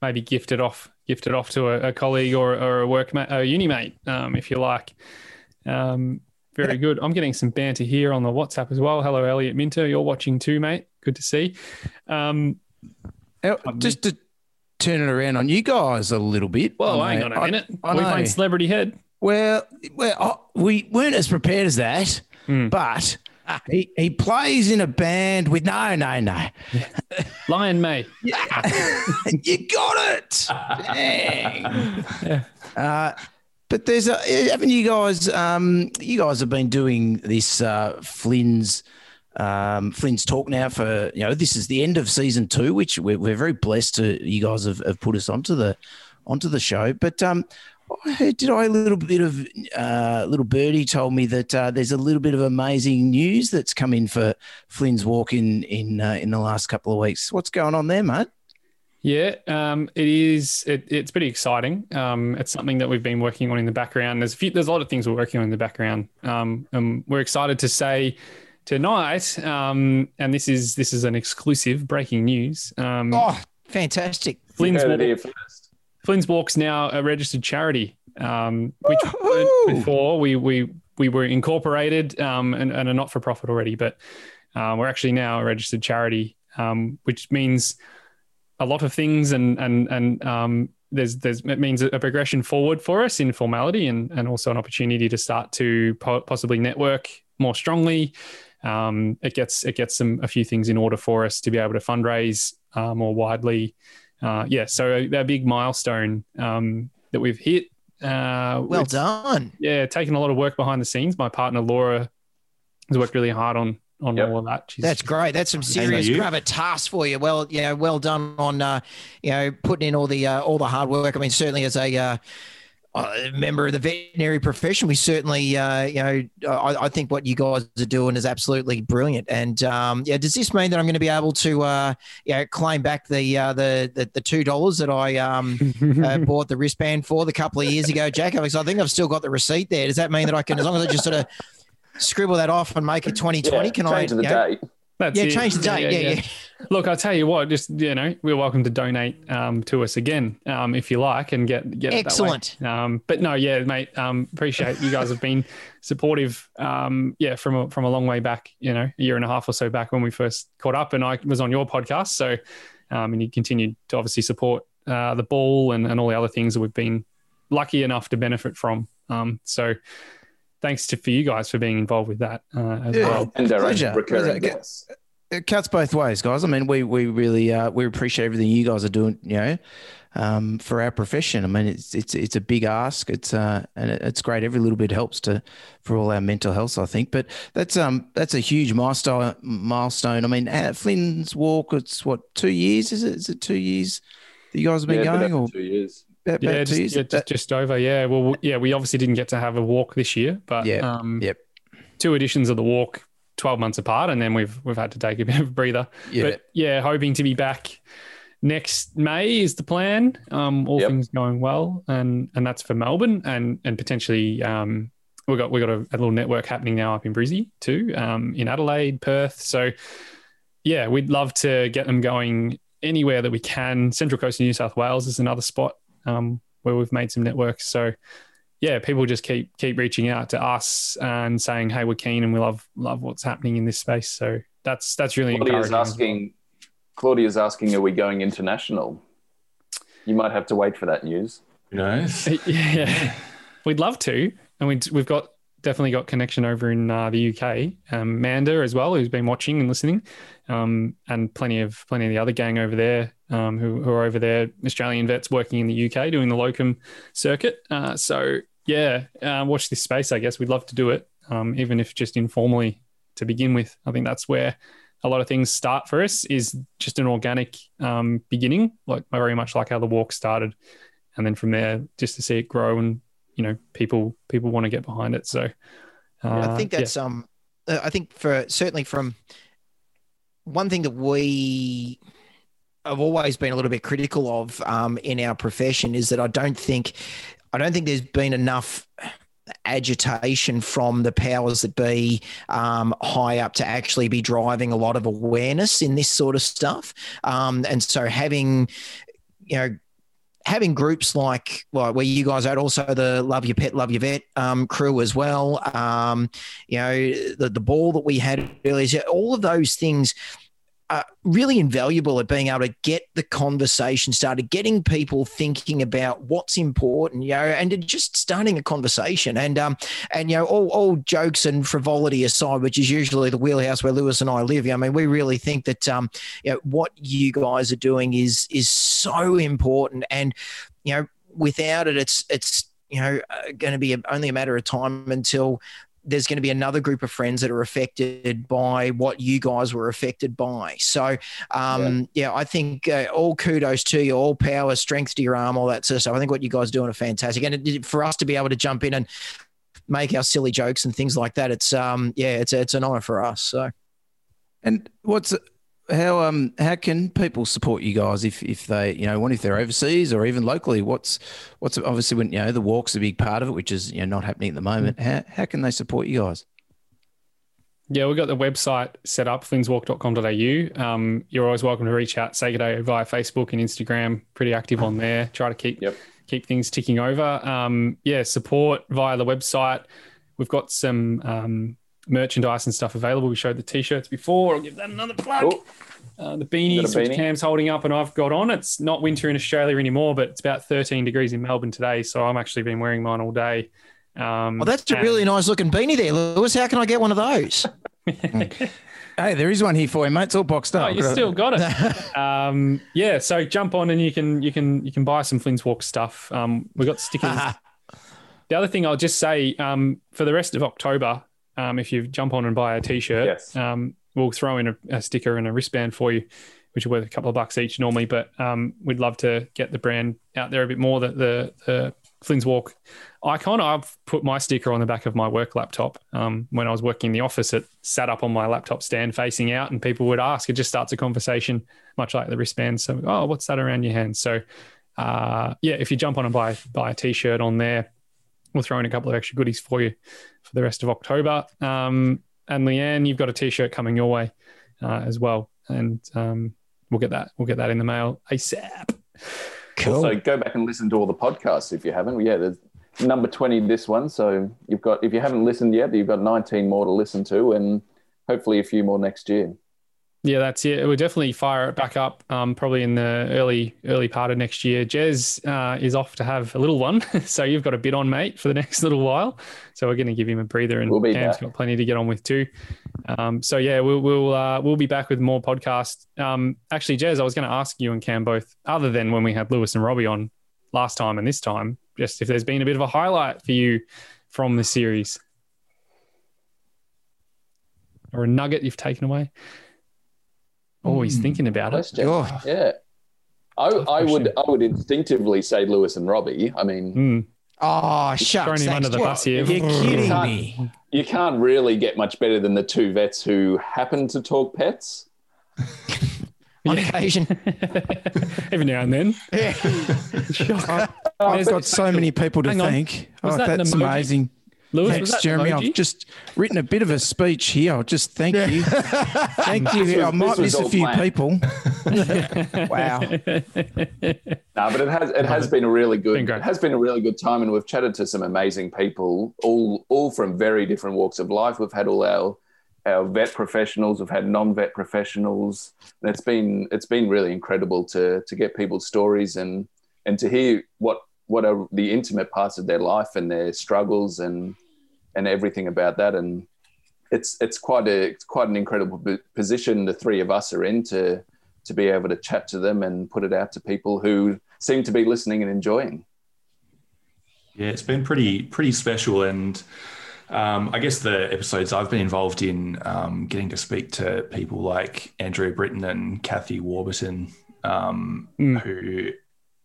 [SPEAKER 1] Maybe gift it off, gift it off to a, a colleague or, or a workmate, a uni mate, um, if you like. Um, very good. I'm getting some banter here on the WhatsApp as well. Hello, Elliot Minter. You're watching too, mate. Good to see. Um,
[SPEAKER 5] Just to turn it around on you guys a little bit.
[SPEAKER 1] well,
[SPEAKER 5] I
[SPEAKER 1] hang
[SPEAKER 5] know-
[SPEAKER 1] on a
[SPEAKER 5] I-
[SPEAKER 1] minute.
[SPEAKER 5] I
[SPEAKER 1] we
[SPEAKER 5] know.
[SPEAKER 1] playing Celebrity Head.
[SPEAKER 5] Well, well, oh, we weren't as prepared as that,
[SPEAKER 1] Hmm.
[SPEAKER 5] but he, he plays in a band with no, no, no.
[SPEAKER 1] Lion May. (laughs)
[SPEAKER 5] you got it. Dang. (laughs)
[SPEAKER 1] Yeah.
[SPEAKER 5] Uh, but there's a haven't you guys? Um, you guys have been doing this uh, Flynn's um, Flynn's talk now for you know this is the end of season two, which we're, we're very blessed to you guys have, have put us onto the onto the show. But um, did I a little bit of uh, little birdie told me that uh, there's a little bit of amazing news that's come in for Flynn's walk in in uh, in the last couple of weeks. What's going on there, mate?
[SPEAKER 1] Yeah, um, it is. It, it's pretty exciting. Um, it's something that we've been working on in the background. There's a few, there's a lot of things we're working on in the background. Um, and we're excited to say tonight, um, and this is this is an exclusive breaking news. Um,
[SPEAKER 4] Oh, fantastic.
[SPEAKER 1] Flynn's,
[SPEAKER 3] Heard it
[SPEAKER 1] Walk,
[SPEAKER 3] here first.
[SPEAKER 1] Flynn's Walk's now a registered charity, um, which we
[SPEAKER 5] Woohoo!
[SPEAKER 1] weren't before we we we were incorporated um, and, and a not for profit already, but uh, we're actually now a registered charity, um, which means a lot of things and and and um, there's there's it means a progression forward for us in formality and and also an opportunity to start to po- possibly network more strongly. Um, it gets it gets some a few things in order for us to be able to fundraise uh, more widely. Uh, yeah, so a, a big milestone um, that we've hit. Uh,
[SPEAKER 4] Well
[SPEAKER 1] it's-
[SPEAKER 4] done.
[SPEAKER 1] yeah, taking a lot of work behind the scenes. My partner Laura has worked really hard on on
[SPEAKER 3] Yep.
[SPEAKER 1] all of that. She's,
[SPEAKER 4] That's great. That's some serious gravitas for you. Well, you know, well done on uh, you know putting in all the uh, all the hard work. I mean, certainly as a uh, a member of the veterinary profession, we certainly uh, you know I, I think what you guys are doing is absolutely brilliant. And um, yeah, does this mean that I'm going to be able to uh, you know claim back the uh, the, the the two dollars that I um, uh, (laughs) bought the wristband for the couple of years ago, Jack? Because I think I've still got the receipt there. Does that mean that I can, as long as I just sort of scribble that off and make it 2020,
[SPEAKER 3] Yeah,
[SPEAKER 4] can I?
[SPEAKER 3] change the
[SPEAKER 4] you know,
[SPEAKER 3] date.
[SPEAKER 1] That's
[SPEAKER 4] Yeah,
[SPEAKER 1] it.
[SPEAKER 4] change the date. Yeah, yeah.
[SPEAKER 1] Look, I'll tell you what, just you know, we're welcome to donate um, to us again um, if you like, and get get it that way.
[SPEAKER 4] Excellent.
[SPEAKER 1] Um, but no, yeah, mate, um, appreciate you guys have been (laughs) supportive. Um, yeah, from a, from a long way back, you know, a year and a half or so back when we first caught up, and I was on your podcast. So, um, and you continued to obviously support uh, the ball and, and all the other things that we've been lucky enough to benefit from. Um, so, thanks to for you guys for being involved with that uh, as
[SPEAKER 5] Yeah.
[SPEAKER 1] well.
[SPEAKER 3] And our own recurring
[SPEAKER 5] Pleasure.
[SPEAKER 3] guests.
[SPEAKER 5] it cuts both ways, guys. I mean, we we really uh, we appreciate everything you guys are doing. You know, um, for our profession. I mean, it's it's it's a big ask. It's uh, and it's great. Every little bit helps to for all our mental health, I think. But that's um that's a huge milestone. Milestone. I mean, at Flynn's Walk. It's what two years? Is it? Is it two years that you guys have been
[SPEAKER 3] Yeah,
[SPEAKER 5] going,
[SPEAKER 3] up
[SPEAKER 5] or
[SPEAKER 3] two years.
[SPEAKER 5] About,
[SPEAKER 1] Yeah,
[SPEAKER 5] about
[SPEAKER 1] just,
[SPEAKER 5] years?
[SPEAKER 1] yeah just, just over. Yeah. Well, yeah, we obviously didn't get to have a walk this year, but
[SPEAKER 5] Yeah,
[SPEAKER 1] um,
[SPEAKER 5] yep.
[SPEAKER 1] two editions of the walk, twelve months apart, and then we've we've had to take a bit of a breather.
[SPEAKER 5] yeah.
[SPEAKER 1] But yeah, hoping to be back next May is the plan. Um, all
[SPEAKER 3] Yep.
[SPEAKER 1] things going well, and and that's for Melbourne, and and potentially um, we got we got a, a little network happening now up in Brizzy too, um, in Adelaide, Perth. So yeah, we'd love to get them going anywhere that we can. Central Coast of New South Wales is another spot um, where we've made some networks. So yeah, people just keep keep reaching out to us and saying, "Hey, we're keen and we love love what's happening in this space." So that's that's really
[SPEAKER 3] Claudia's
[SPEAKER 1] encouraging. as well.
[SPEAKER 3] asking. Claudia's asking, "Are we going international?" You might have to wait for that news.
[SPEAKER 2] You know, (laughs)
[SPEAKER 1] yeah, we'd love to, and we we've got definitely got connection over in uh, the UK. Um, Manda as well, who's been watching and listening, um, and plenty of plenty of the other gang over there um, who, who are over there, Australian vets working in the UK doing the locum circuit. Uh, so yeah, uh, watch this space. I guess we'd love to do it, um, even if just informally to begin with. I think that's where a lot of things start for us is just an organic um, beginning, like very much like how the walk started and then from there just to see it grow and you know people people want to get behind it so uh,
[SPEAKER 4] I think
[SPEAKER 1] yeah.
[SPEAKER 4] that's um. uh, I think for certainly from one thing that we have always been a little bit critical of um, in our profession is that I don't think I don't think there's been enough agitation from the powers that be um, high up to actually be driving a lot of awareness in this sort of stuff. Um, and so having, you know, having groups like well, where you guys are also the Love Your Pet, Love Your Vet um, crew as well. Um, you know, the, the ball that we had earlier, all of those things are really invaluable at being able to get the conversation started, getting people thinking about what's important, you know, and just starting a conversation. And um, and you know, all, all jokes and frivolity aside, which is usually the wheelhouse where Lewis and I live. I mean, we really think that um, you know, what you guys are doing is is so important, and you know, without it, it's it's you know uh, going to be a, only a matter of time until there's going to be another group of friends that are affected by what you guys were affected by. So, um, yeah. I think uh, all kudos to you, all power, strength to your arm, all that sort of stuff. I think what you guys are doing are fantastic, and it, for us to be able to jump in and make our silly jokes and things like that, it's um, yeah, it's it's an honor for us. So.
[SPEAKER 5] And what's how um how can people support you guys if if they you know one if they're overseas or even locally? What's what's obviously when you know the walk's a big part of it, which is you know not happening at the moment. How how can they support you guys?
[SPEAKER 1] yeah we've got the website set up flynnswalk.com.au um, you're always welcome to reach out say good day via facebook and instagram pretty active on there try to keep
[SPEAKER 3] Yep.
[SPEAKER 1] keep things ticking over um, yeah support via the website we've got some um, merchandise and stuff available we showed the t-shirts before i'll give that another plug
[SPEAKER 3] Cool.
[SPEAKER 1] Uh, the
[SPEAKER 3] You got a
[SPEAKER 1] beanies, which? Cam's holding up, and I've got on. It's not winter in Australia anymore, but it's about 13 degrees in Melbourne today. So I'm actually been wearing mine all day. Um,
[SPEAKER 4] Well, that's a
[SPEAKER 1] and-
[SPEAKER 4] really nice looking beanie there, Lewis. How can I get one of those? (laughs)
[SPEAKER 5] Hey, there is one here for you, mate. It's all boxed
[SPEAKER 1] Oh,
[SPEAKER 5] up.
[SPEAKER 1] you still got it. (laughs) um, yeah, so jump on and you can you can you can buy some Flynn's Walk stuff. Um, we've got stickers. (laughs) the other thing I'll just say um, for the rest of October, um, if you jump on and buy a T-shirt,
[SPEAKER 3] Yes.
[SPEAKER 1] um, we'll throw in a, a sticker and a wristband for you, which are worth a couple of bucks each normally. But um, we'd love to get the brand out there a bit more. The the, the Flynn's Walk icon. I've put my sticker on the back of my work laptop. Um, when I was working in the office, it sat up on my laptop stand facing out, and people would ask. It just starts a conversation, much like the wristband. So, oh, what's that around your hand? So, uh, yeah, if you jump on and buy buy a t-shirt on there, we'll throw in a couple of extra goodies for you for the rest of October. Um, and Leanne, you've got a t-shirt coming your way uh, as well. And um, we'll get that we'll get that in the mail ASAP.
[SPEAKER 4] Cool.
[SPEAKER 3] Also, go back and listen to all the podcasts if you haven't. Yeah, there's number 20 this one. So you've got, if you haven't listened yet, you've got 19 more to listen to and hopefully a few more next year.
[SPEAKER 1] Yeah, that's it. We'll definitely fire it back up, um, probably in the early early part of next year. Jez uh, is off to have a little one, (laughs) so you've got a bit on, mate, for the (laughs) next little while. So we're going to give him a breather, and
[SPEAKER 3] We'll
[SPEAKER 1] Cam's
[SPEAKER 3] back.
[SPEAKER 1] got plenty to get on with too. Um, so yeah, we'll we'll uh, we'll be back with more podcasts. Um, actually, Jez, I was going to ask you and Cam both, other than when we had Lewis and Robbie on last time and this time, just if there's been a bit of a highlight for you from the series or a nugget you've taken away. Oh, he's
[SPEAKER 2] Hmm.
[SPEAKER 1] thinking about it.
[SPEAKER 4] Oh.
[SPEAKER 3] Yeah. I, I would. I would instinctively say Lewis and Robbie. I mean,
[SPEAKER 1] Hmm.
[SPEAKER 4] Oh, shucks.
[SPEAKER 1] Throwing him under the bus here.
[SPEAKER 5] You're kidding
[SPEAKER 3] Can't-
[SPEAKER 5] me.
[SPEAKER 3] you can't really get much better than the two vets who happen to talk pets. (laughs)
[SPEAKER 4] On
[SPEAKER 1] Yeah.
[SPEAKER 4] occasion. (laughs)
[SPEAKER 1] Every now and then.
[SPEAKER 4] Yeah. (laughs)
[SPEAKER 5] I've got so many people to
[SPEAKER 1] Hang
[SPEAKER 5] thank. Oh,
[SPEAKER 1] that
[SPEAKER 5] that's
[SPEAKER 1] emoji?
[SPEAKER 5] amazing.
[SPEAKER 1] Lewis, was
[SPEAKER 5] Thanks,
[SPEAKER 1] that
[SPEAKER 5] Jeremy.
[SPEAKER 1] emoji?
[SPEAKER 5] I've just written a bit of a speech here. I'll just thank you. (laughs) thank you.
[SPEAKER 3] Was-
[SPEAKER 5] I might miss a few
[SPEAKER 3] planned.
[SPEAKER 5] people. (laughs)
[SPEAKER 4] Wow. (laughs)
[SPEAKER 3] No, but it has it has been a really good
[SPEAKER 1] Been
[SPEAKER 3] it has been a really good time, and we've chatted to some amazing people, all all from very different walks of life. We've had all our our vet professionals, we've had non-vet professionals, and it's been it's been really incredible to to get people's stories and and to hear what what are the intimate parts of their life and their struggles and and everything about that and it's it's quite a it's quite an incredible position the three of us are in to to be able to chat to them and put it out to people who seem to be listening and enjoying.
[SPEAKER 2] Yeah, it's been pretty pretty special, and um, I guess the episodes I've been involved in, um, getting to speak to people like Andrew Britton and Kathy Warburton, um,
[SPEAKER 1] Mm.
[SPEAKER 2] who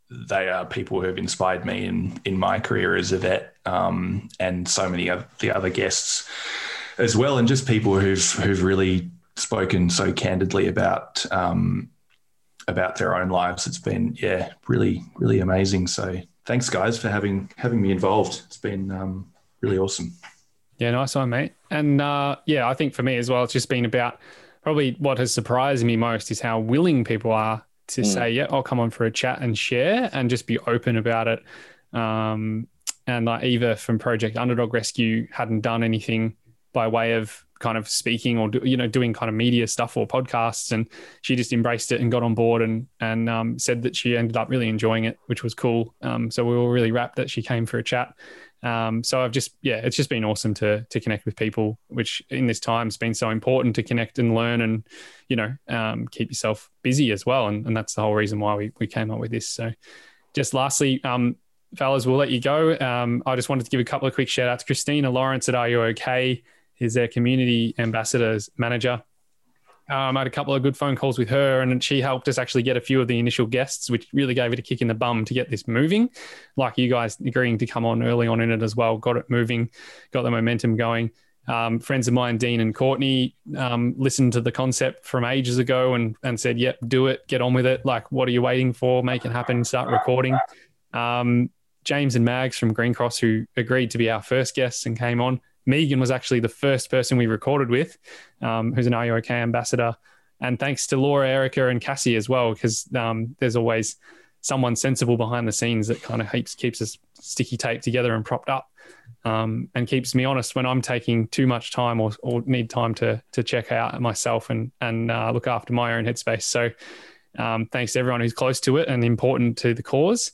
[SPEAKER 2] they are people who have inspired me in in my career as a vet, um, and so many of the other guests as well, and just people who've who've really spoken so candidly about um, about their own lives. It's been yeah, really really amazing. So thanks guys for having having me involved. It's been um, really awesome.
[SPEAKER 1] Yeah, nice one, mate. And uh, yeah, I think for me as well, it's just been about probably what has surprised me most is how willing people are to
[SPEAKER 3] Mm.
[SPEAKER 1] say, "Yeah, I'll come on for a chat and share," and just be open about it. Um, and like Eva from Project Underdog Rescue hadn't done anything by way of kind of speaking or do, you know doing kind of media stuff or podcasts, and she just embraced it and got on board and and um, said that she ended up really enjoying it, which was cool. Um, so we were really wrapped that she came for a chat. Um, so I've just yeah, it's just been awesome to to connect with people, which in this time has been so important to connect and learn and you know um, keep yourself busy as well, and, and that's the whole reason why we we came up with this. So just lastly, um, fellas, we'll let you go. Um, I just wanted to give a couple of quick shout outs. Christina Lawrence at R U OK is their community ambassadors manager. Um, I had a couple of good phone calls with her, and she helped us actually get a few of the initial guests, which really gave it a kick in the bum to get this moving. Like you guys agreeing to come on early on in it as well, got it moving, got the momentum going. Um, friends of mine, Dean and Courtney, um, listened to the concept from ages ago and and said, "Yep, do it, get on with it. Like, what are you waiting for? Make it happen. Start recording." Um, James and Mags from Greencross, who agreed to be our first guests and came on. Megan was actually the first person we recorded with, um, who's an Are ambassador. And thanks to Laura, Erica, and Cassie as well, because um, there's always someone sensible behind the scenes that kind of keeps keeps us sticky tape together and propped up, um, and keeps me honest when I'm taking too much time or, or need time to to check out myself and and uh, look after my own headspace. So um, thanks to everyone who's close to it and important to the cause.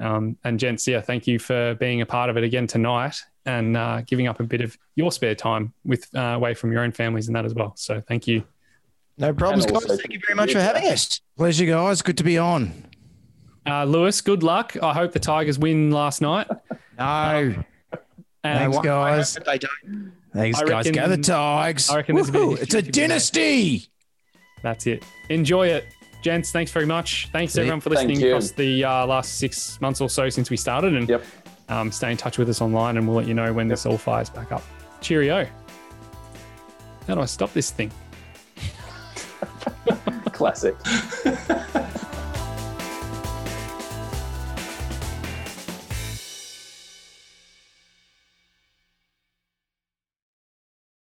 [SPEAKER 1] Um, and gents, yeah, thank you for being a part of it again tonight and uh, giving up a bit of your spare time with uh, away from your own families and that as well. So thank you.
[SPEAKER 4] No problems, guys. Thank you very much for having us.
[SPEAKER 5] Pleasure, guys. Good to be on.
[SPEAKER 1] Uh, Lewis, good luck. I hope the Tigers win last night. (laughs)
[SPEAKER 5] No.
[SPEAKER 1] And
[SPEAKER 5] Thanks, guys.
[SPEAKER 4] They don't.
[SPEAKER 5] Thanks,
[SPEAKER 1] I
[SPEAKER 5] guys.
[SPEAKER 1] reckon-
[SPEAKER 5] Go the Tigers.
[SPEAKER 1] I reckon there's a bit of
[SPEAKER 5] It's a
[SPEAKER 1] to made.
[SPEAKER 5] dynasty.
[SPEAKER 1] That's it. Enjoy it. Gents, thanks very much. Thanks everyone for listening
[SPEAKER 3] you.
[SPEAKER 1] across the uh, last six months or so since we started. And
[SPEAKER 3] Yep.
[SPEAKER 1] Um, stay in touch with us online and we'll let you know when this all fires back up. Cheerio. How do I stop this thing?
[SPEAKER 3] Classic. (laughs)